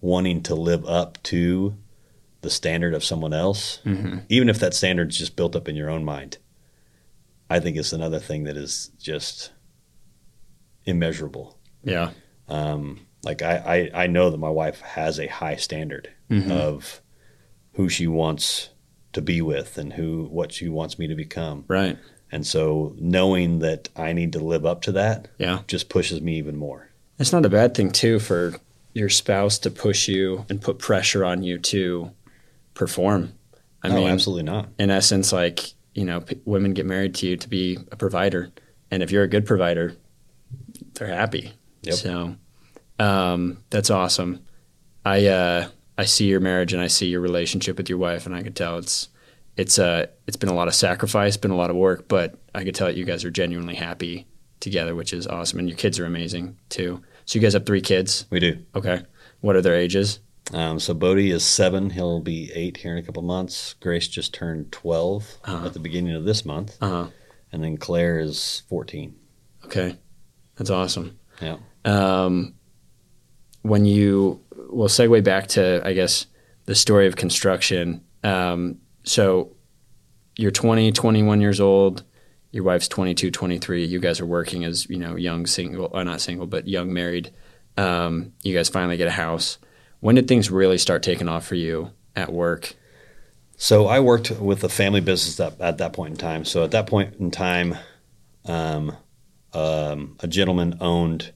S2: wanting to live up to the standard of someone else
S1: Mm-hmm.
S2: even if that standard's just built up in your own mind, I think it's another thing that is just immeasurable.
S1: Yeah.
S2: Um, like I, I, I know that my wife has a high standard
S1: Mhm.
S2: of who she wants to be with and who what she wants me to become.
S1: Right.
S2: And so knowing that I need to live up to that
S1: Yeah.
S2: just pushes me even more.
S1: It's not a bad thing too for your spouse to push you and put pressure on you to perform. I
S2: no,
S1: mean,
S2: absolutely not.
S1: in essence, like you know, p- women get married to you to be a provider, and if you're a good provider, they're happy.
S2: Yep.
S1: So um, that's awesome. I uh, I see your marriage and I see your relationship with your wife, and I can tell it's it's uh it's been a lot of sacrifice, been a lot of work, but I could tell that you guys are genuinely happy together, which is awesome, and your kids are amazing too. So you guys have three kids.
S2: We do.
S1: Okay, what are their ages?
S2: Um, so Bodie is seven. He'll be eight here in a couple months. Grace just turned 12
S1: Uh-huh.
S2: at the beginning of this month.
S1: Uh huh.
S2: And then Claire is 14.
S1: Okay, that's awesome.
S2: Yeah.
S1: Um, when you will segue back to, I guess, the story of construction. Um, so you're 20, 21 years old. Your wife's 22, 23. You guys are working as, you know, young single, or not single, but young married. Um, you guys finally get a house. When did things really start taking off for you at work?
S2: So I worked with a family business that, at that point in time. So at that point in time, um, um, a gentleman owned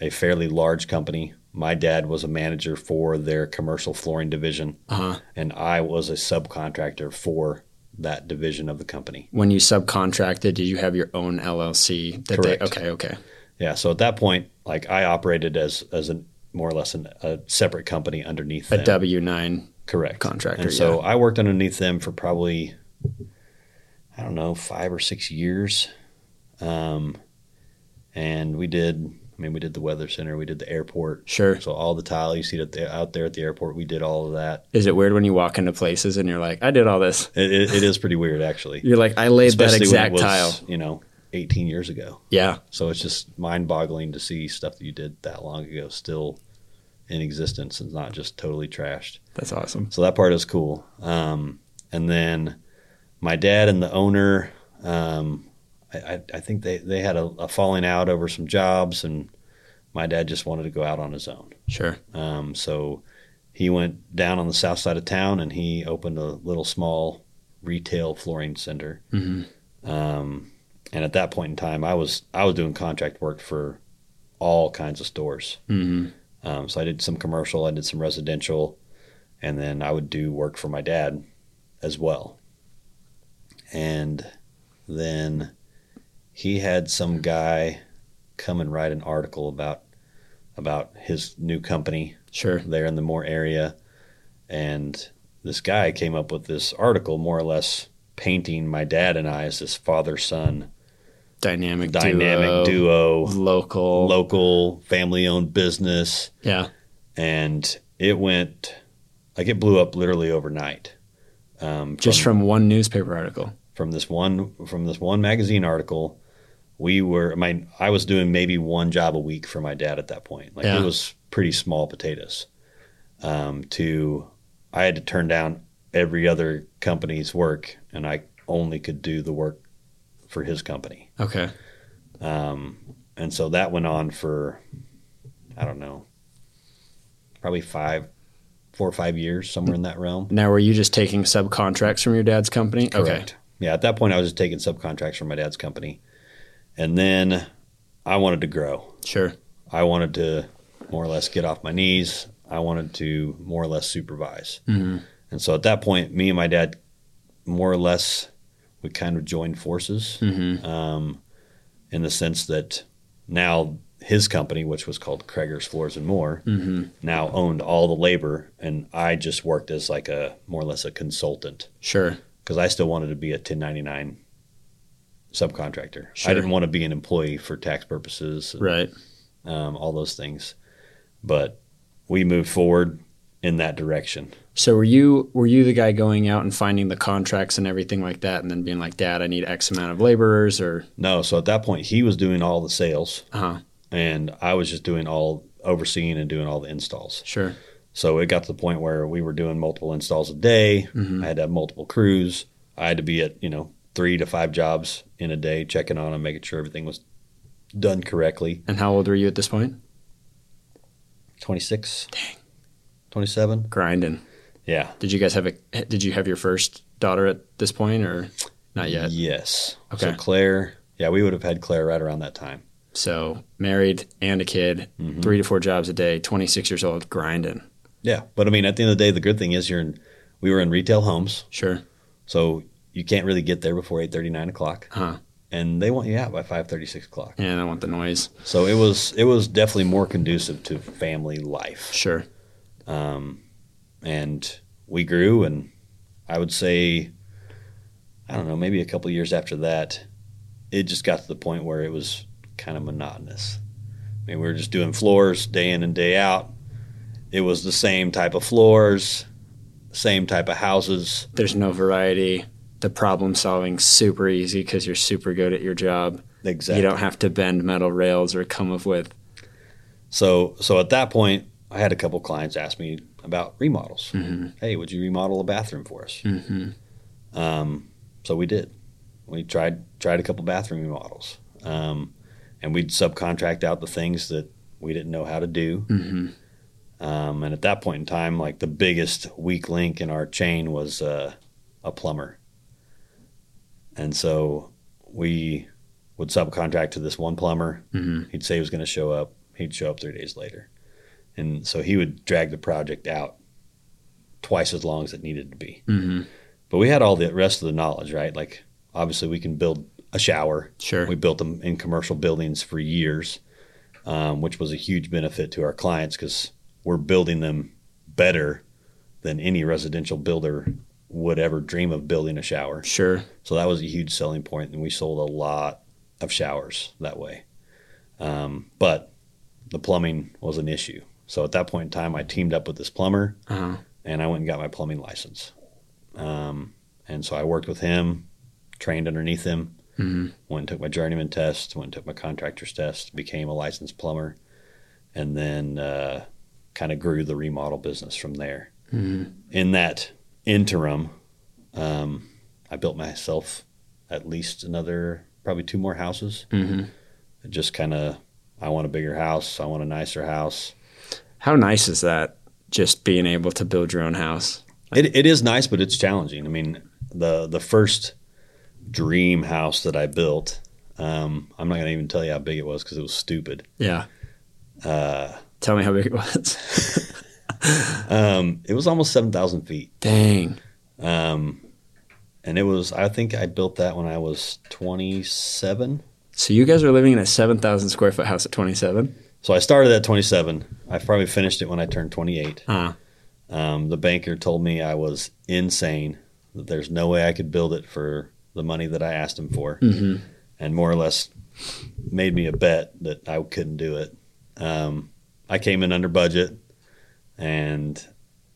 S2: a fairly large company. My dad was a manager for their commercial flooring division,
S1: Uh-huh.
S2: and I was a subcontractor for that division of the company.
S1: When you subcontracted, did you have your own LLC? That
S2: Correct.
S1: They, okay, okay.
S2: Yeah. So at that point, like I operated as as a more or less an, a separate company underneath
S1: a W nine.
S2: Correct.
S1: contractor,
S2: And so
S1: yeah.
S2: I worked underneath them for probably, I don't know, five or six years. Um, and we did, I mean, we did the weather center, we did the airport.
S1: Sure.
S2: So all the tile you see out there, out there at the airport, we did all of that.
S1: Is it weird when you walk into places and you're like, I did all this?
S2: It, it, it is pretty weird, actually.
S1: You're like, I laid that
S2: Especially when
S1: exact
S2: was,
S1: tile.
S2: You know, 18 years ago.
S1: Yeah.
S2: So it's just mind boggling to see stuff that you did that long ago still in existence and not just totally trashed.
S1: That's awesome.
S2: So that part is cool. Um, and then my dad and the owner, um, I, I, think they, they had a, a falling out over some jobs, and my dad just wanted to go out on his own.
S1: Sure.
S2: Um, so he went down on the south side of town and he opened a little small retail flooring center.
S1: hmm
S2: Um, and at that point in time, I was I was doing contract work for all kinds of stores.
S1: hmm
S2: Um, so I did some commercial, I did some residential, and then I would do work for my dad as well. And then he had some guy come and write an article about about his new company
S1: Sure.
S2: there in the Moore area, and this guy came up with this article, more or less painting my dad and I as this father son
S1: Dynamic,
S2: dynamic
S1: duo,
S2: duo,
S1: local.
S2: local family owned business
S1: yeah.
S2: and it went like it blew up literally overnight. Um,
S1: Just from one newspaper article.
S2: from this one from this one magazine article, we were. I mean, I was doing maybe one job a week for my dad at that point. Like
S1: Yeah.
S2: it was pretty small potatoes. Um, to I had to turn down every other company's work, and I only could do the work for his company.
S1: Okay.
S2: Um, and so that went on for, I don't know, probably five, four or five years, somewhere in that realm.
S1: Now, were you just taking subcontracts from your dad's company?
S2: Correct. Yeah, at that point, I was just taking subcontracts from my dad's company. And then I wanted to grow.
S1: Sure.
S2: I wanted to more or less get off my knees. I wanted to more or less supervise.
S1: hmm
S2: And so at that point, me and my dad, more or less, we kind of joined forces
S1: hmm
S2: um, in the sense that now his company, which was called Kregger's Floors and More,
S1: hmm
S2: now owned all the labor, and I just worked as like a more or less a consultant
S1: Sure.
S2: because I still wanted to be a 1099 subcontractor.
S1: Sure.
S2: I didn't want to be an employee for tax purposes, and,
S1: Right.
S2: um, all those things. But we moved forward in that direction.
S1: So were you were you the guy going out and finding the contracts and everything like that, and then being like, "Dad, I need X amount of laborers," or
S2: No, so at that point, he was doing all the sales,
S1: uh
S2: and I was just doing all overseeing and doing all the installs.
S1: sure.
S2: So it got to the point where we were doing multiple installs a day.
S1: Mhm.
S2: I had to have multiple crews. I had to be at, you know, three to five jobs in a day, checking on them, making sure everything was done correctly.
S1: And how old were you at this point?
S2: 26? Dang. 27?
S1: Grinding.
S2: Yeah.
S1: Did you guys have a? Did you have your first daughter at this point, or not yet?
S2: Yes.
S1: Okay.
S2: So Claire, yeah, we would have had Claire right around that time.
S1: So married and a kid,
S2: Mhm.
S1: three to four jobs a day, twenty six years old, grinding.
S2: Yeah. But I mean, at the end of the day, the good thing is you're in, we were in retail homes.
S1: Sure.
S2: So you can't really get there before 8 9 o'clock.
S1: Huh.
S2: And they want you out by 5 6 o'clock.
S1: And I want the noise.
S2: So it was it was definitely more conducive to family life.
S1: Sure.
S2: Um, and we grew, and I would say I don't know, maybe a couple years after that, it just got to the point where it was kind of monotonous. I mean, we were just doing floors day in and day out. It was the same type of floors, same type of houses.
S1: There's no variety. The problem solving super easy because you're super good at your job.
S2: Exactly.
S1: You don't have to bend metal rails or come up with.
S2: So, so at that point, I had a couple clients ask me about remodels. Hey, would you remodel a bathroom for us?
S1: Mm-hmm.
S2: Um, so we did. We tried tried a couple bathroom remodels, um, and we'd subcontract out the things that we didn't know how to do.
S1: Mm-hmm.
S2: Um, and at that point in time, like the biggest weak link in our chain was uh, a plumber, and so we would subcontract to this one plumber.
S1: Mm-hmm.
S2: He'd say he was going to show up. He'd show up three days later, and so he would drag the project out twice as long as it needed to be.
S1: Mm-hmm.
S2: But we had all the rest of the knowledge, right? Like obviously we can build a shower.
S1: Sure.
S2: We built them in commercial buildings for years, um, which was a huge benefit to our clients because we're building them better than any residential builder would ever dream of building a shower.
S1: Sure.
S2: So that was a huge selling point, and we sold a lot of showers that way. Um, but the plumbing was an issue. So at that point in time, I teamed up with this plumber,
S1: Uh-huh.
S2: and I went and got my plumbing license. Um, and so I worked with him, trained underneath him,
S1: Mhm.
S2: went and took my journeyman test, went and took my contractor's test, became a licensed plumber, and then uh, kind of grew the remodel business from there.
S1: Mhm.
S2: In that interim, um, I built myself at least another, probably two more houses.
S1: Mhm.
S2: Just kind of, I want a bigger house, I want a nicer house.
S1: How nice is that? Just being able to build your own house.
S2: It, it is nice, but it's challenging. I mean, the the first dream house that I built, um, I'm not going to even tell you how big it was because it was stupid.
S1: Yeah.
S2: Uh,
S1: Tell me how big it was. [laughs] [laughs]
S2: um, it was almost seven thousand feet,
S1: Dang.
S2: um, and it was. I think I built that when I was 27.
S1: So you guys are living in a 7,000 square foot house at 27?
S2: So I started at 27. I probably finished it when I turned 28.
S1: Uh,
S2: Um, the banker told me I was insane. That there's no way I could build it for the money that I asked him for.
S1: mhm.
S2: and more or less made me a bet that I couldn't do it. Um, I came in under budget, and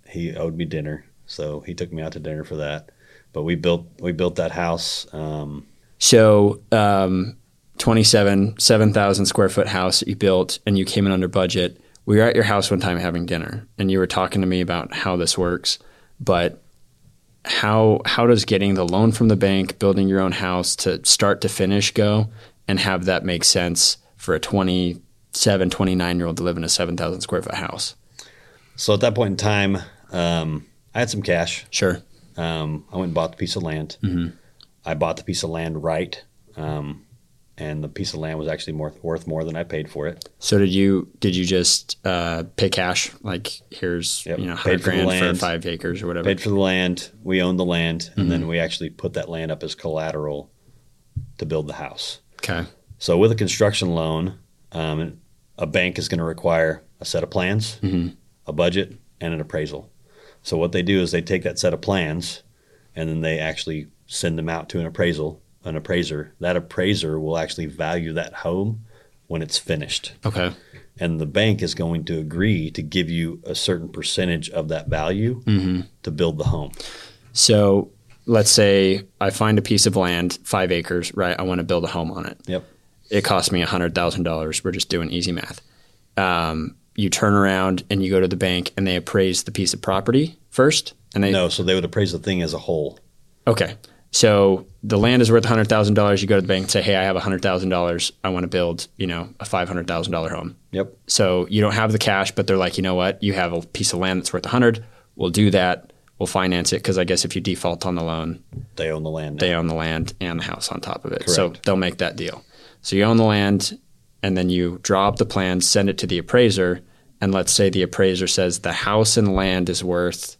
S2: he owed me dinner, so he took me out to dinner for that. But we built we built that house. Um,
S1: So, um, 27, 7,000 square foot house that you built and you came in under budget. We were at your house one time having dinner and you were talking to me about how this works. But how how does getting the loan from the bank, building your own house to start to finish go and have that make sense for a 27, 29 year old to live in a 7,000 square foot house?
S2: So at that point in time, um, I had some cash.
S1: Sure.
S2: Um, I went and bought the piece of land.
S1: Mhm.
S2: I bought the piece of land right, um, and the piece of land was actually more worth more than I paid for it.
S1: So did you did you just uh, pay cash? Like here's
S2: Yep.
S1: you know
S2: Paid
S1: hundred
S2: for the
S1: grand for
S2: land.
S1: five acres or whatever.
S2: paid for the land. We owned the land, and then we actually put that land up as collateral to build the house.
S1: okay.
S2: So with a construction loan, um, a bank is going to require a set of plans,
S1: Mhm.
S2: A budget, and an appraisal. So what they do is they take that set of plans, and then they actually send them out to an appraisal, an appraiser. That appraiser will actually value that home when it's finished,
S1: Okay.
S2: and the bank is going to agree to give you a certain percentage of that value
S1: hmm
S2: to build the home.
S1: So let's say I find a piece of land, five acres, right? I want to build a home on it.
S2: Yep.
S1: It costs me hundred thousand dollars. We're just doing easy math. Um, you turn around and you go to the bank and they appraise the piece of property first, and they
S2: No, so they would appraise the thing as a whole.
S1: Okay. So the land is worth hundred thousand dollars. You go to the bank and say, "Hey, I have hundred thousand dollars. I want to build, you know, a five hundred thousand dollar home."
S2: Yep.
S1: So you don't have the cash, but they're like, you know what? You have a piece of land that's worth a hundred. We'll do that. We'll finance it because I guess if you default on the loan,
S2: They own the land. now.
S1: they own the land and the house on top of it. So they'll make that deal. So you own the land, and then you draw up the plan, send it to the appraiser, and let's say the appraiser says the house and land is worth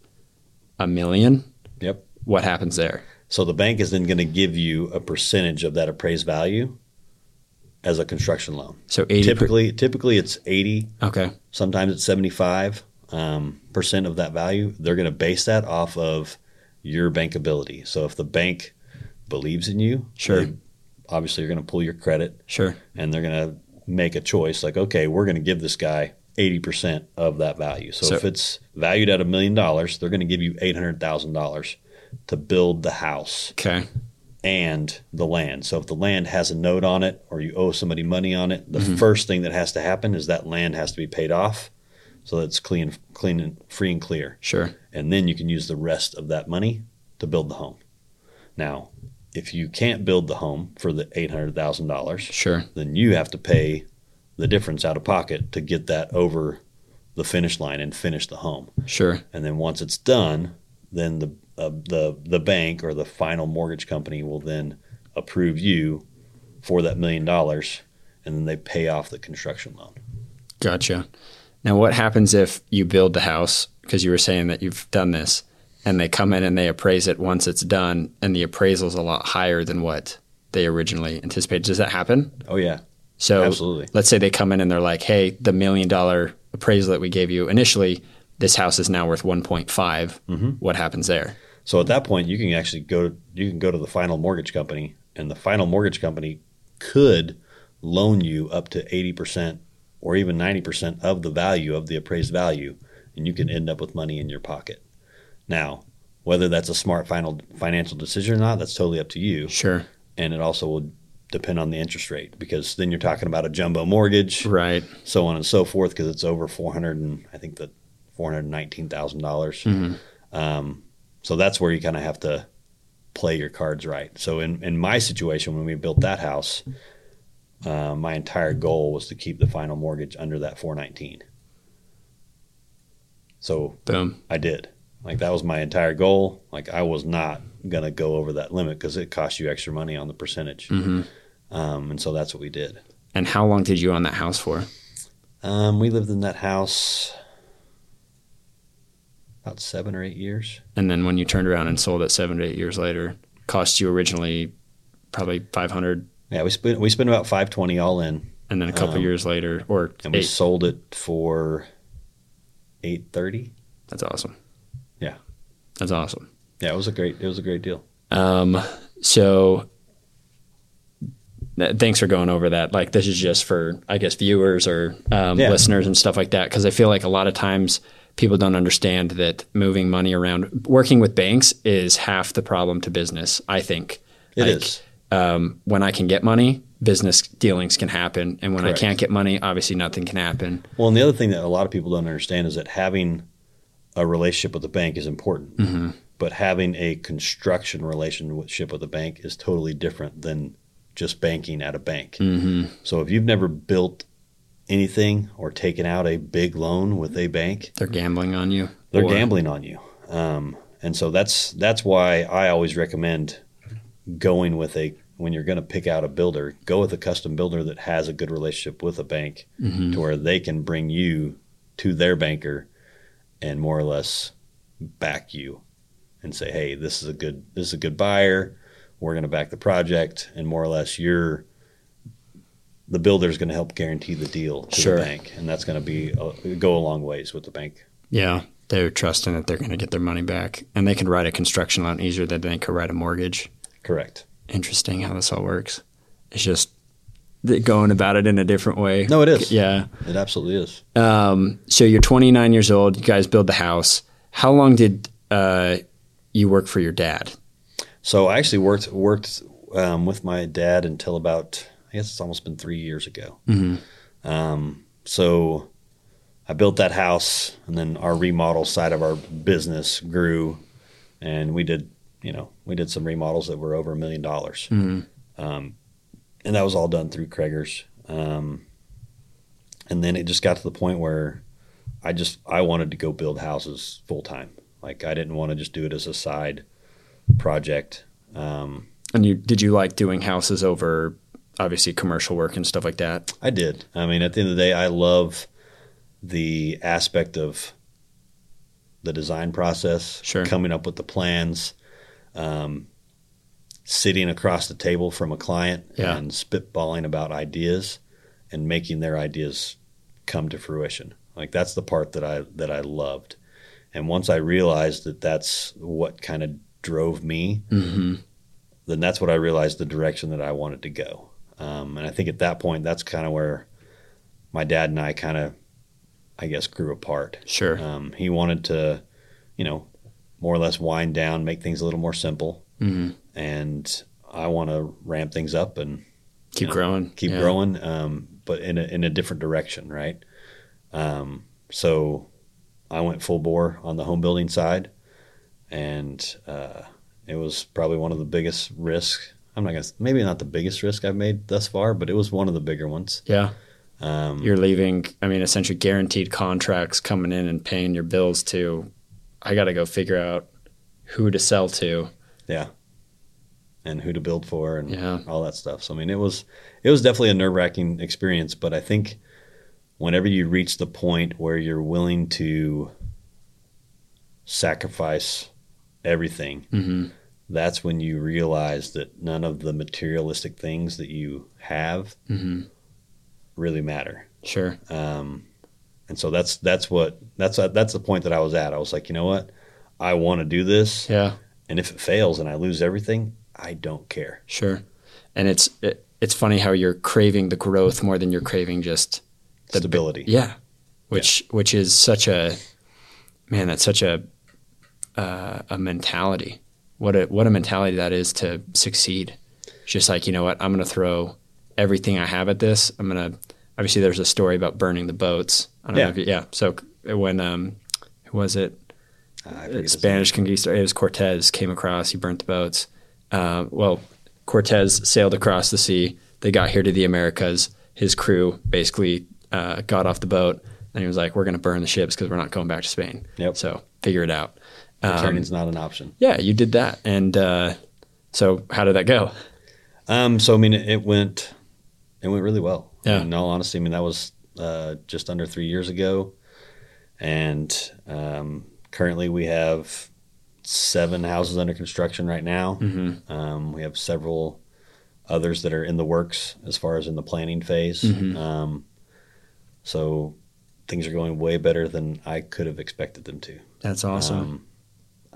S1: a million.
S2: Yep.
S1: What happens there?
S2: So the bank is then going to give you a percentage of that appraised value as a construction loan.
S1: So eighty.
S2: Typically, typically it's eighty.
S1: okay.
S2: Sometimes it's seventy-five um, percent of that value. They're going to base that off of your bankability. So if the bank believes in you.
S1: Sure.
S2: They obviously are going to pull your credit
S1: Sure.
S2: and they're going to make a choice like, okay, we're going to give this guy 80% of that value. So,
S1: So-
S2: if it's valued at a million dollars, they're going to give you $800,000 to build the house
S1: Okay.
S2: and the land. So if the land has a note on it or you owe somebody money on it, the
S1: Mm-hmm.
S2: first thing that has to happen is that land has to be paid off so that it's clean clean and free and clear.
S1: Sure.
S2: And then you can use the rest of that money to build the home. Now, if you can't build the home for the $800,000,
S1: Sure.
S2: then you have to pay the difference out of pocket to get that over the finish line and finish the home.
S1: Sure.
S2: And then once it's done, then the uh, the the bank or the final mortgage company will then approve you for that million dollars, and then they pay off the construction loan.
S1: Gotcha. Now, what happens if you build the house? Because you were saying that you've done this, and they come in and they appraise it once it's done, and the appraisal is a lot higher than what they originally anticipated. Does that happen?
S2: Oh yeah,
S1: So,
S2: Absolutely.
S1: let's say they come in and they're like, "Hey, the million dollar appraisal that we gave you initially, this house is now worth 1.5."
S2: Mm-hmm.
S1: What happens there?
S2: So at that point, you can actually go. You can go to the final mortgage company, and the final mortgage company could loan you up to eighty percent or even ninety percent of the value of the appraised value, and you can end up with money in your pocket. Now, whether that's a smart final financial decision or not, that's totally up to you,
S1: Sure.
S2: and it also will depend on the interest rate because then you're talking about a jumbo mortgage,
S1: Right.
S2: so on and so forth, because it's over four hundred and I think the four hundred nineteen thousand dollars.
S1: Mhm.
S2: Um, so that's where you kind of have to play your cards right. So in in my situation, when we built that house, uh, my entire goal was to keep the final mortgage under that four nineteen. So
S1: Boom.
S2: I did. Like that was my entire goal. Like I was not gonna go over that limit because it costs you extra money on the percentage.
S1: hmm
S2: Um, and so that's what we did.
S1: And how long did you own that house for?
S2: Um, we lived in that house about seven or eight years.
S1: And then when you turned around and sold it seven to eight years later, cost you originally probably 500
S2: Yeah, we spent we spent about five twenty all in,
S1: and then a couple
S2: Um,
S1: years later or
S2: and we sold it for eight thirty.
S1: That's awesome. That's awesome.
S2: Yeah, it was a great it was a great deal.
S1: Um, so th- thanks for going over that. Like this is just for, I guess, viewers or um,
S2: Yeah.
S1: listeners and stuff like that. Cause I feel like a lot of times people don't understand that moving money around, working with banks is half the problem to business. I think
S2: It
S1: Like,
S2: is.
S1: um, when I can get money, business dealings can happen. And when
S2: Correct.
S1: I can't get money, obviously nothing can happen.
S2: Well, and the other thing that a lot of people don't understand is that having a relationship with the bank is important,
S1: Mm-hmm.
S2: but having a construction relationship with a bank is totally different than just banking at a bank.
S1: Mm-hmm.
S2: So if you've never built anything or taken out a big loan with a bank,
S1: They're gambling on you.
S2: they're
S1: Or-
S2: gambling on you. Um, and so that's that's why I always recommend going with a when you're going to pick out a builder, go with a custom builder that has a good relationship with a bank
S1: Mhm.
S2: to where they can bring you to their banker and more or less back you and say, "Hey, this is a good this is a good buyer. We're going to back the project." And more or less you're the builder is going to help guarantee the deal to
S1: Sure.
S2: the bank, and that's going to be a, go a long ways with the bank.
S1: Yeah, they're trusting that they're going to get their money back, and they can write a construction loan easier than they could write a mortgage.
S2: Correct.
S1: Interesting how this all works. It's just going about it in a different way.
S2: No, it is.
S1: Yeah.
S2: It absolutely is.
S1: Um, so you're 29 years old. You guys build the house. How long did uh, you work for your dad?
S2: So I actually worked worked um, with my dad until about I guess it's almost been three years ago.
S1: Mhm.
S2: Um, so I built that house, and then our remodel side of our business grew, and we did you know we did some remodels that were over a million dollars,
S1: Mhm.
S2: um, and that was all done through Kregger's. Um, and then it just got to the point where I just I wanted to go build houses full time. Like I didn't want to just do it as a side project. Um,
S1: And you did you like doing houses over obviously commercial work and stuff like that?
S2: I did. I mean, at the end of the day, I love the aspect of the design process,
S1: Sure.
S2: coming up with the plans, um, sitting across the table from a client
S1: Yeah.
S2: and spitballing about ideas and making their ideas come to fruition. Like that's the part that I that I loved. And once I realized that that's what kind of drove me,
S1: Mm-hmm.
S2: then that's what I realized the direction that I wanted to go. Um, and I think at that point, that's kind of where my dad and I kind of, I guess, grew apart.
S1: Sure.
S2: Um, he wanted to, you know, more or less wind down, make things a little more simple,
S1: hmm
S2: and I want to ramp things up and
S1: Keep
S2: know,
S1: growing.
S2: keep
S1: Yeah.
S2: growing, um, but in a, in a different direction, right? Um, so I went full bore on the home building side, and uh, it was probably one of the biggest risks. I'm not gonna maybe not the biggest risk I've made thus far, but it was one of the bigger ones.
S1: Yeah.
S2: Um,
S1: You're leaving, I mean, essentially guaranteed contracts coming in and paying your bills to, I got to go figure out who to sell to.
S2: And who to build for and
S1: Yeah.
S2: all that stuff. So I mean, it was it was definitely a nerve wracking experience. But I think whenever you reach the point where you're willing to sacrifice everything,
S1: hmm
S2: that's when you realize that none of the materialistic things that you have
S1: hmm
S2: really matter.
S1: Sure.
S2: Um, and so that's that's what that's that's the point that I was at. I was like, you know what, I want to do this,
S1: Yeah.
S2: And if it fails and I lose everything, I don't care.
S1: Sure. And it's, it, it's funny how you're craving the growth more than you're craving just the
S2: Stability.
S1: Yeah, which which is such a man. That's such a uh, a mentality. What a what a mentality that is to succeed. It's just like you know what I'm going to throw everything I have at this. I'm going to obviously there's a story about burning the boats. I don't
S2: Yeah.
S1: know if you, yeah. So when um who was it
S2: Forget his
S1: Spanish conquistador. It was Cortez came across. He burnt the boats. Uh, well, Cortez sailed across the sea. They got here to the Americas. His crew basically uh, got off the boat, and he was like, "We're going to burn the ships because we're not going back to Spain."
S2: Yep.
S1: So figure it out. Um,
S2: Returning's not an option.
S1: yeah, you did that, and uh, so how did that go?
S2: Um, so I mean, it, it went, it went really well.
S1: Yeah.
S2: In all honesty, I mean that was uh, just under three years ago, and um, currently we have seven houses under construction right now.
S1: Mm-hmm.
S2: Um, we have several others that are in the works as far as in the planning phase.
S1: Mhm.
S2: Um, so things are going way better than I could have expected them to.
S1: That's awesome.
S2: Um,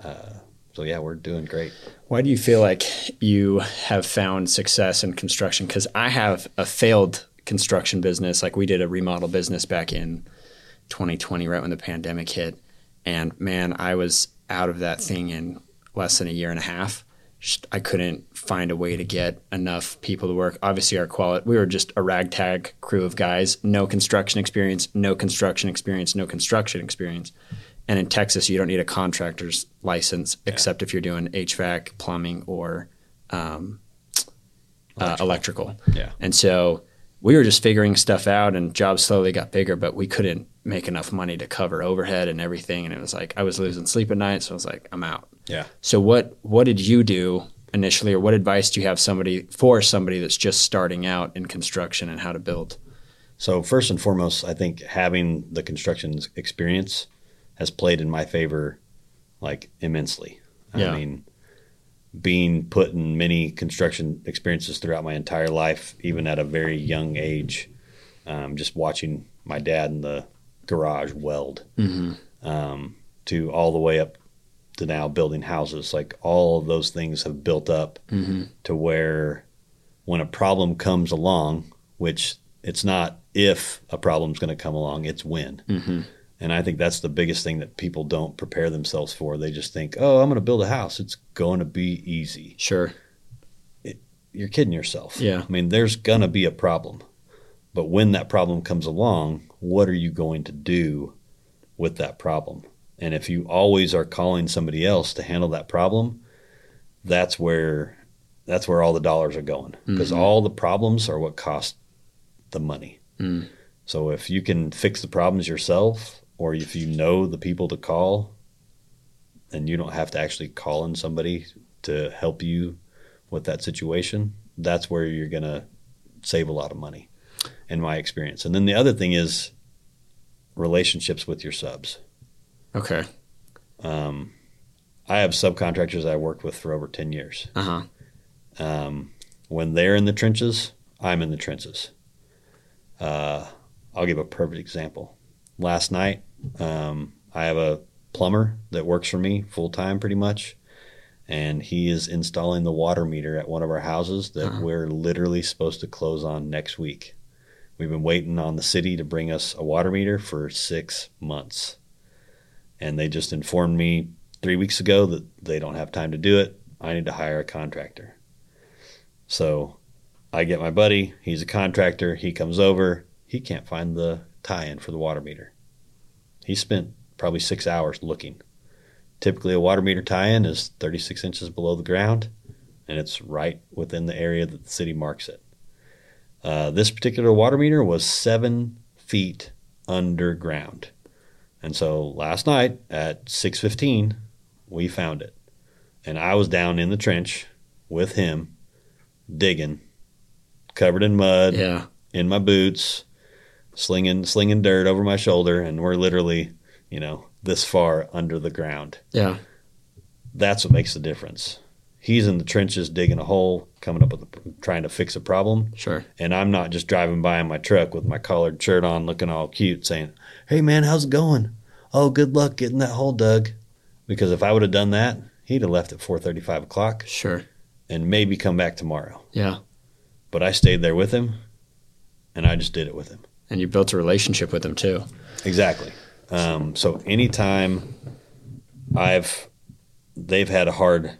S2: uh, so yeah, we're doing great.
S1: Why do you feel like you have found success in construction? Because I have a failed construction business. Like we did a remodel business back in 2020, right when the pandemic hit. And man, I was out of that thing in less than a year and a half. I couldn't find a way to get enough people to work. Obviously, our quality, we were just a ragtag crew of guys, no construction experience, no construction experience, no construction experience. And in Texas, you don't need a contractor's license except if you're doing HVAC, plumbing, or um, uh, electrical.
S2: Yeah.
S1: And so we were just figuring stuff out, and jobs slowly got bigger, but we couldn't make enough money to cover overhead and everything. And it was like I was losing sleep at night, so I was like, I'm out.
S2: Yeah.
S1: So what what did you do initially, or what advice do you have somebody for somebody that's just starting out in construction and how to build?
S2: So first and foremost, I think having the construction experience has played in my favor like immensely.
S1: Yeah.
S2: I mean, being put in many construction experiences throughout my entire life, even at a very young age, um, just watching my dad and the garage weld,
S1: Mm-hmm.
S2: um, to all the way up to now building houses. Like all of those things have built up
S1: Mm-hmm.
S2: to where when a problem comes along, which it's not if a problem's going to come along, it's when.
S1: Mm-hmm.
S2: And I think that's the biggest thing that people don't prepare themselves for. They just think, oh, I'm going to build a house. It's going to be easy.
S1: Sure.
S2: You're kidding yourself.
S1: Yeah.
S2: I mean, there's going to be a problem. But when that problem comes along, what are you going to do with that problem? And if you always are calling somebody else to handle that problem, that's where that's where all the dollars are going because
S1: Mhm.
S2: all the problems are what cost the money.
S1: Mm.
S2: So if you can fix the problems yourself, or if you know the people to call, and you don't have to actually call in somebody to help you with that situation, that's where you're gonna save a lot of money, in my experience. And then the other thing is relationships with your subs.
S1: Okay.
S2: Um, I have subcontractors I worked with for over ten years.
S1: Uh huh.
S2: Um, when they're in the trenches, I'm in the trenches. Uh, I'll give a perfect example. Last night, um, I have a plumber that works for me full time pretty much. and he is installing the water meter at one of our houses that
S1: Uh-huh.
S2: we're literally supposed to close on next week. We've been waiting on the city to bring us a water meter for six months. And they just informed me three weeks ago that they don't have time to do it. I need to hire a contractor. So I get my buddy, he's a contractor, he comes over, he can't find the tie in for the water meter. He spent probably six hours looking. Typically, a water meter tie in is 36 inches below the ground, and it's right within the area that the city marks it. Uh, this particular water meter was seven feet underground. And so last night at 6:15, we found it, and I was down in the trench with him, digging, covered in mud,
S1: Yeah.
S2: in my boots, slinging slinging dirt over my shoulder, and we're literally, you know, this far under the ground.
S1: Yeah.
S2: That's what makes the difference. He's in the trenches digging a hole, coming up with a, trying to fix a problem,
S1: Sure.
S2: and I'm not just driving by in my truck with my collared shirt on, looking all cute, saying, "Hey man, how's it going? Oh, good luck getting that hole dug." Because if I would have done that, he'd have left at 4:35 o'clock
S1: Sure.
S2: and maybe come back tomorrow.
S1: Yeah.
S2: But I stayed there with him, and I just did it with him.
S1: And you built a relationship with him too.
S2: Exactly. Um, so anytime I've they've had a hard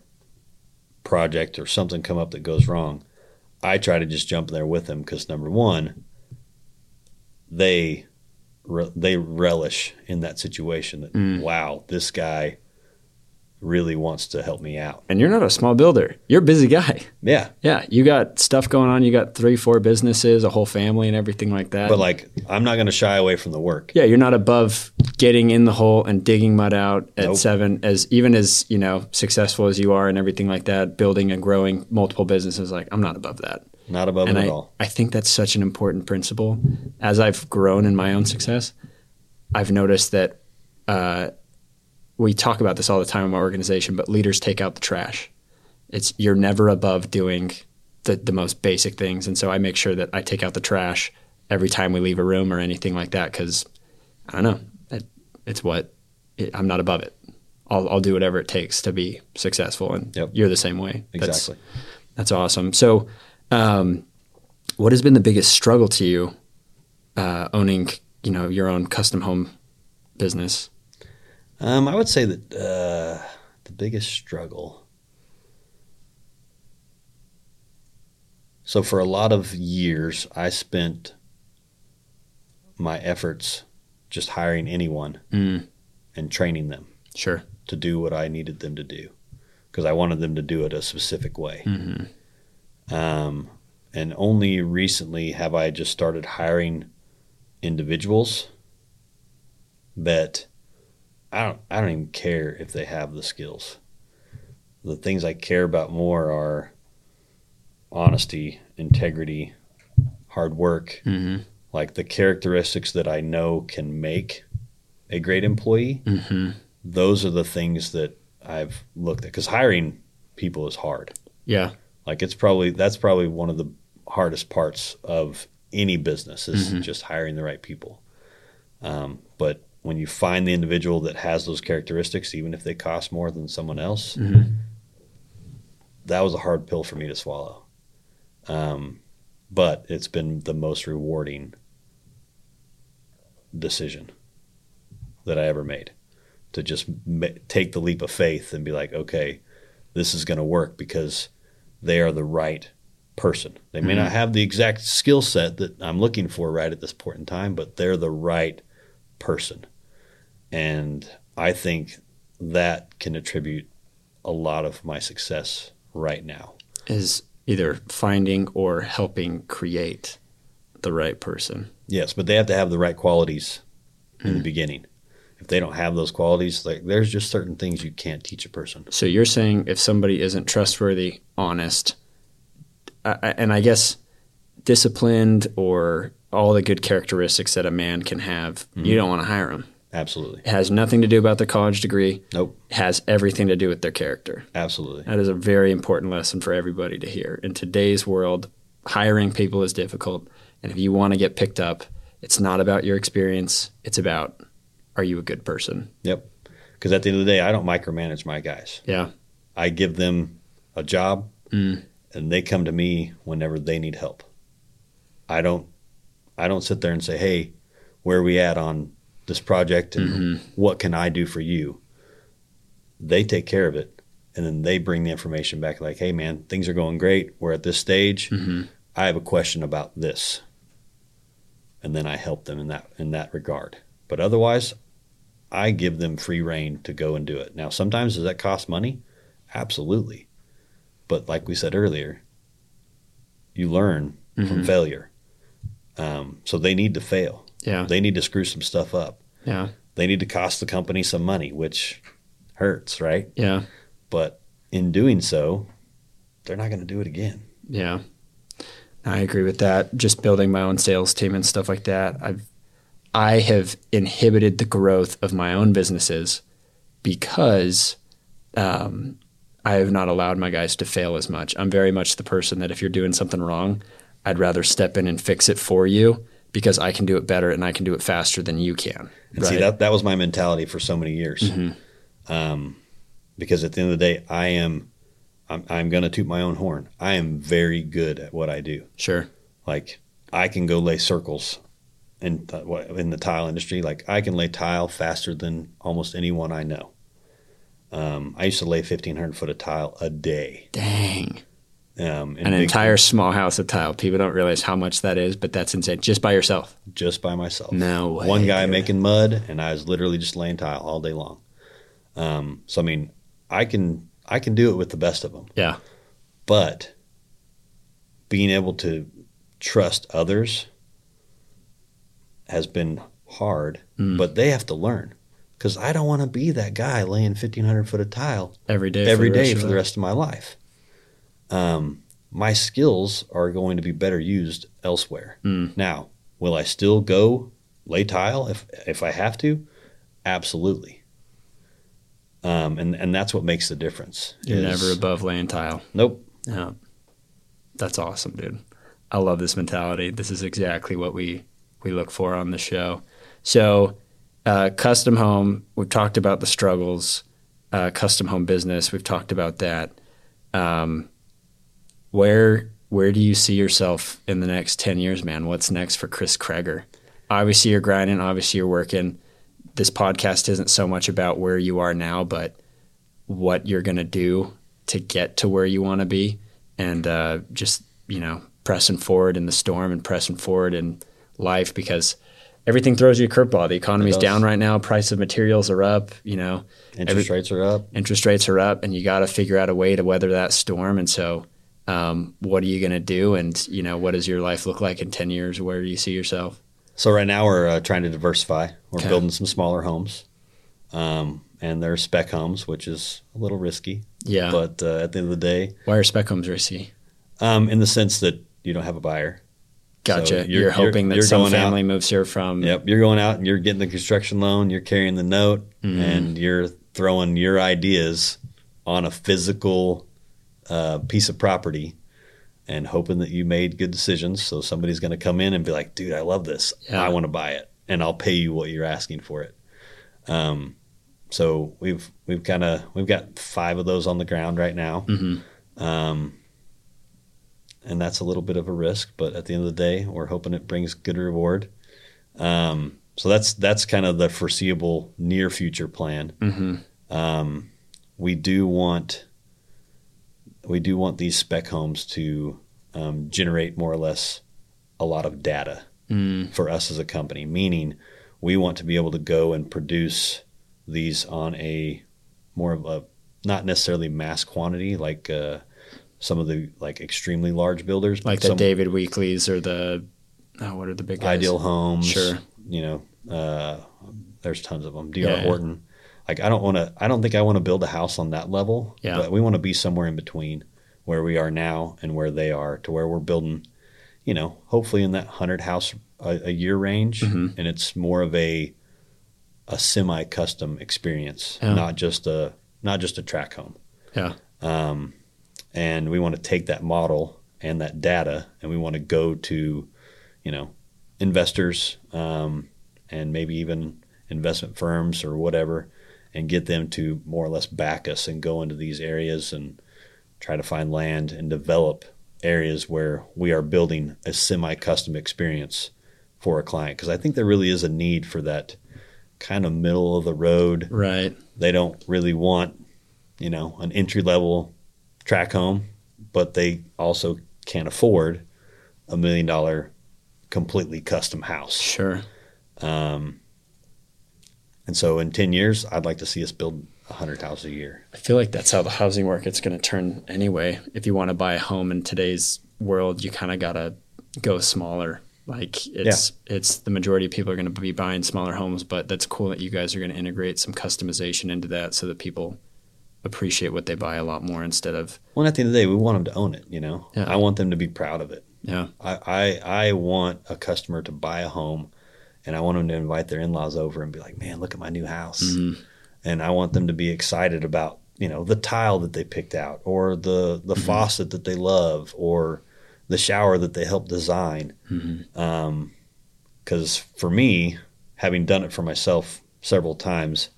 S2: project or something come up that goes wrong, I try to just jump in there with them because number one, they re- they relish in that situation. That
S1: Mm.
S2: wow, this guy really wants to help me out.
S1: And you're not a small builder. You're a busy guy.
S2: Yeah,
S1: Yeah. You got stuff going on. You got three, four businesses, a whole family, and everything like that.
S2: but like I'm not going to shy away from the work.
S1: yeah, you're not above getting in the hole and digging mud out at
S2: Nope.
S1: seven. As even as you know, successful as you are and everything like that, building and growing multiple businesses. Like I'm not above that.
S2: Not above
S1: and
S2: it
S1: I,
S2: at all.
S1: I think that's such an important principle. As I've grown in my own success, I've noticed that uh, we talk about this all the time in my organization, but leaders take out the trash. It's you're never above doing the, the most basic things, and so I make sure that I take out the trash every time we leave a room or anything like that because I don't know, it, it's what it, I'm not above it. I'll, I'll do whatever it takes to be successful, and
S2: Yep.
S1: you're the same way. That's-
S2: Exactly.
S1: that's awesome. So, um, what has been the biggest struggle to you uh, owning, you know, your own custom home business?
S2: Um, I would say that uh, the biggest struggle. So, for a lot of years, I spent my efforts just hiring anyone
S1: Mm,
S2: and training them
S1: sure.
S2: to do what I needed them to do because I wanted them to do it a specific way.
S1: hmm
S2: Um, and only recently have I just started hiring individuals that I don't I don't even care if they have the skills. The things I care about more are honesty, integrity, hard work,
S1: hmm
S2: like the characteristics that I know can make a great employee.
S1: hmm
S2: Those are the things that I've looked at cuz hiring people is hard.
S1: Yeah.
S2: Like it's probably that's probably one of the hardest parts of any business is
S1: Mhm.
S2: just hiring the right people. Um, but when you find the individual that has those characteristics, even if they cost more than someone else,
S1: hmm
S2: that was a hard pill for me to swallow. Um, but it's been the most rewarding decision that I ever made to just ma- take the leap of faith and be like, okay, this is going to work because they are the right person. They may
S1: Mhm.
S2: not have the exact skill set that I'm looking for right at this point in time, but they're the right person. And I think that can attribute a lot of my success right now.
S1: Is either finding or helping create the right person.
S2: Yes, but they have to have the right qualities in the
S1: Mm.
S2: beginning. If they don't have those qualities, like there's just certain things you can't teach a person.
S1: So you're saying if somebody isn't trustworthy, honest, I- and I guess disciplined or all the good characteristics that a man can have, you don't want to hire them.
S2: Absolutely.
S1: It has nothing to do about their college degree.
S2: Nope.
S1: It has everything to do with their character.
S2: Absolutely.
S1: That is a very important lesson for everybody to hear. In today's world, hiring people is difficult. And if you want to get picked up, it's not about your experience. It's about are you a good person?
S2: Yep. Because at the end of the day, I don't micromanage my guys.
S1: Yeah.
S2: I give them a job
S1: Mm.
S2: and they come to me whenever they need help. I don't I don't sit there and say, "Hey, where are we at on this project and
S1: Mhm.
S2: what can I do for you?" They take care of it and then they bring the information back like, "Hey man, things are going great. We're at this stage.
S1: hmm
S2: I have a question about this." And then I help them in that in that regard. But otherwise, I give them free reign to go and do it. Now, sometimes does that cost money? Absolutely. But like we said earlier, you learn from
S1: Mhm.
S2: failure. Um, so they need to fail.
S1: Yeah.
S2: They need to screw some stuff up.
S1: Yeah.
S2: They need to cost the company some money, which hurts, right?
S1: Yeah.
S2: But in doing so, they're not going to do it again.
S1: Yeah. I agree with that. Just building my own sales team and stuff like that. I've I have inhibited the growth of my own businesses because um, I have not allowed my guys to fail as much. I'm very much the person that if you're doing something wrong, I'd rather step in and fix it for you because I can do it better and I can do it faster than you can.
S2: And see, that that was my mentality for so many years.
S1: Mhm.
S2: Um, because at the end of the day, I am, I'm, I'm going to toot my own horn. I am very good at what I do.
S1: Sure.
S2: Like I can go lay circles in in the tile industry. Like I can lay tile faster than almost anyone I know. Um, I used to lay fifteen hundred foot of tile a day.
S1: Dang.
S2: Um,
S1: An entire small house of tile. People don't realize how much that is, but that's insane. Just by yourself.
S2: just by myself.
S1: No way.
S2: One guy
S1: dude.
S2: making mud, and I was literally just laying tile all day long. Um, so I mean, I can I can do it with the best of them.
S1: Yeah.
S2: but being able to trust others has been hard
S1: Mm.
S2: but they have to learn because i don't want to be that guy laying 1500 foot of tile
S1: Every day.
S2: every
S1: for
S2: day
S1: of
S2: for the rest of my life um, my skills are going to be better used elsewhere
S1: Mm.
S2: now will i still go lay tile if if i have to absolutely um, and and that's what makes the difference
S1: You're
S2: is-
S1: never above laying tile.
S2: nope
S1: Yeah. That's awesome, dude. I love this mentality. This is exactly what we we look for on the show. So, uh, custom home. We've talked about the struggles. Uh, custom home business. We've talked about that. Um, where where do you see yourself in the next ten years, man? What's next for Chris Kregger? Obviously, you're grinding. Obviously, you're working. This podcast isn't so much about where you are now, but what you're going to do to get to where you want to be and uh, just you know pressing forward in the storm and pressing forward in life because everything throws you a curveball the economy's down right now price of materials are up you know
S2: interest rates are up
S1: interest rates are up and you got to figure out a way to weather that storm and so um, what are you going to do and you know what does your life look like in 10 years where do you see yourself
S2: So right now we're uh, trying to diversify. We're
S1: Okay.
S2: building some smaller homes, um, and they're spec homes, which is a little risky.
S1: yeah
S2: But uh, at the end of the day,
S1: why are spec homes risky
S2: um, in the sense that you don't have a buyer.
S1: gotcha
S2: So
S1: you're,
S2: you're- you're-
S1: hoping that
S2: you're
S1: some
S2: going out-
S1: family moves here from
S2: Yep, you're going out and you're getting the construction loan. You're carrying the note,
S1: Mhm.
S2: and you're throwing your ideas on a physical uh, piece of property. And hoping that you made good decisions, so somebody's going to come in and be like, "Dude, I love this.
S1: Yeah.
S2: I want to buy it, and I'll pay you what you're asking for it." Um, so we've we've kind of we've got five of those on the ground right now,
S1: Mhm.
S2: um, and that's a little bit of a risk. But at the end of the day, we're hoping it brings good reward. Um, so that's that's kind of the foreseeable near future plan.
S1: Mhm.
S2: Um, we do want we do want these spec homes to um, generate more or less a lot of data
S1: Mm.
S2: for us as a company. Meaning, we want to be able to go and produce these on a more of a not necessarily mass quantity like uh, some of the like extremely large builders,
S1: like the
S2: some
S1: David Weekleys or the oh, what are the big guys?
S2: Ideal Homes.
S1: Sure.
S2: You know, uh, there's tons of them. DR
S1: yeah.
S2: Horton. Like I don't want to. I don't think I want to build a house on that level.
S1: Yeah.
S2: But we want to be somewhere in between where we are now and where they are, to where we're building. You know, hopefully in that hundred house a, a year range,
S1: Mhm.
S2: and it's more of a a semi custom experience,
S1: Yeah.
S2: not just a not just a track home.
S1: Yeah.
S2: Um, and we want to take that model and that data, and we want to go to, you know, investors um, and maybe even investment firms or whatever, and get them to more or less back us and go into these areas and try to find land and develop areas where we are building a semi-custom experience for a client because I think there really is a need for that kind of middle of the road.
S1: Right.
S2: They don't really want, you know, an entry level track home, but they also can't afford a million dollar completely custom house.
S1: Sure.
S2: Um, and so in 10 years, I'd like to see us build 100 houses a year.
S1: I feel like that's how the housing market's going to turn anyway. If you want to buy a home in today's world, you kind of got to go smaller. Like it's it's the majority of people are going to be buying smaller homes, but that's cool that you guys are going to integrate some customization into that so that people appreciate what they buy a lot more instead of
S2: Well, at the end of the day, we want them to own it. You know,
S1: Yeah.
S2: I want them to be proud of it.
S1: yeah
S2: I, I I want a customer to buy a home, and I want them to invite their in laws over and be like, "Man, look at my new house,"
S1: Mhm.
S2: and I want them to be excited about you know the tile that they picked out, or the the faucet that they love, or the shower that they helped design.
S1: Mhm.
S2: Because for me, having done it for myself several times,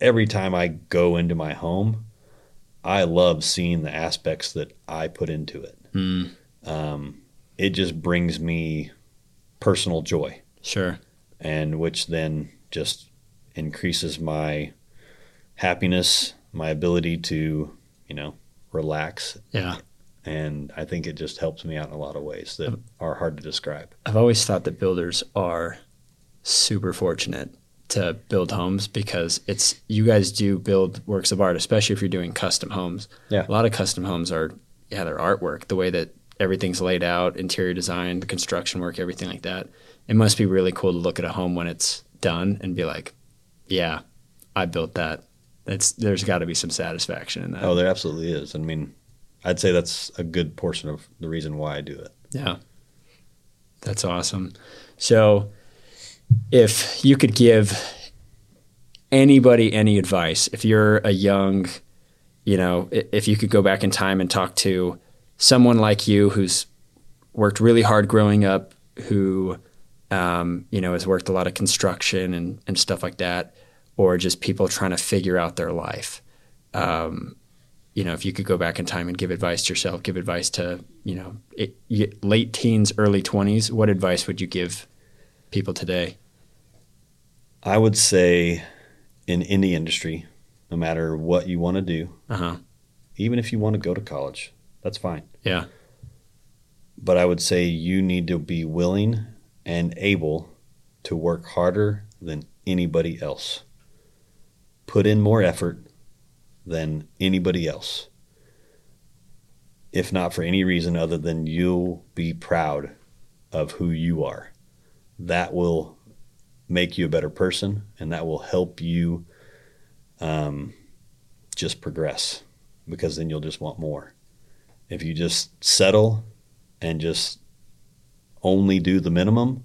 S2: every time I go into my home, I love seeing the aspects that I put into it
S1: Mm,
S2: um, it just brings me personal joy,
S1: sure
S2: and which then just increases my happiness, my ability to, you know, relax.
S1: yeah
S2: And I think it just helps me out in a lot of ways that um, are hard to describe.
S1: I've always thought that builders are super fortunate to build homes because it's you guys do build works of art, especially if you're doing custom homes.
S2: Yeah.
S1: A lot of custom homes are yeah, they're artwork, the way that everything's laid out, interior design, the construction work, everything like that. It must be really cool to look at a home when it's done and be like, Yeah, I built that. That's there's gotta be some satisfaction in that.
S2: Oh, there absolutely is. I mean, I'd say that's a good portion of the reason why I do it.
S1: Yeah. That's awesome. So, if you could give anybody any advice, if you're a young, you know, if you could go back in time and talk to someone like you who's worked really hard growing up, who, um, you know, has worked a lot of construction and, and stuff like that, or just people trying to figure out their life. Um, you know, if you could go back in time and give advice to yourself, give advice to, you know, it, late teens, early 20s, what advice would you give people today?
S2: I would say in any industry, no matter what you want to do,
S1: Uh huh.
S2: even if you want to go to college, that's fine.
S1: Yeah.
S2: but I would say you need to be willing and able to work harder than anybody else. Put in more effort than anybody else. If not for any reason other than you'll be proud of who you are. That will make you a better person and that will help you um, just progress because then you'll just want more. If you just settle and just only do the minimum,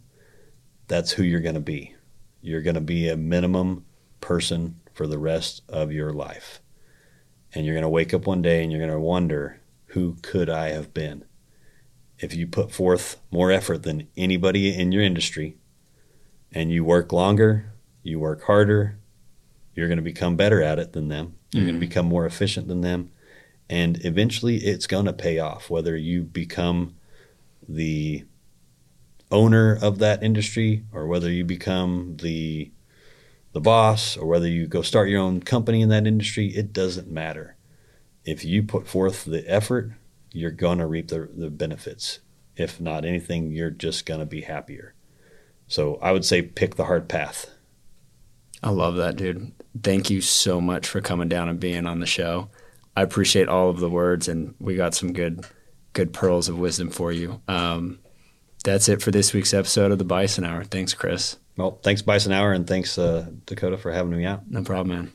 S2: that's who you're going to be. You're going to be a minimum person for the rest of your life. And you're going to wake up one day and you're going to wonder, who could I have been? If you put forth more effort than anybody in your industry and you work longer, you work harder, you're going to become better at it than them. You're going to mm-hmm. become more efficient than them. And eventually it's going to pay off, whether you become the owner of that industry or whether you become the the boss or whether you go start your own company in that industry it doesn't matter if you put forth the effort you're going to reap the, the benefits if not anything you're just going to be happier so i would say pick the hard path
S1: I love that, dude. Thank you so much for coming down and being on the show. I appreciate all of the words, and we got some good, good pearls of wisdom for you. Um, that's it for this week's episode of the Bison Hour. Thanks, Chris.
S2: well thanks bison hour and thanks uh, dakota for having me out
S1: No problem, man.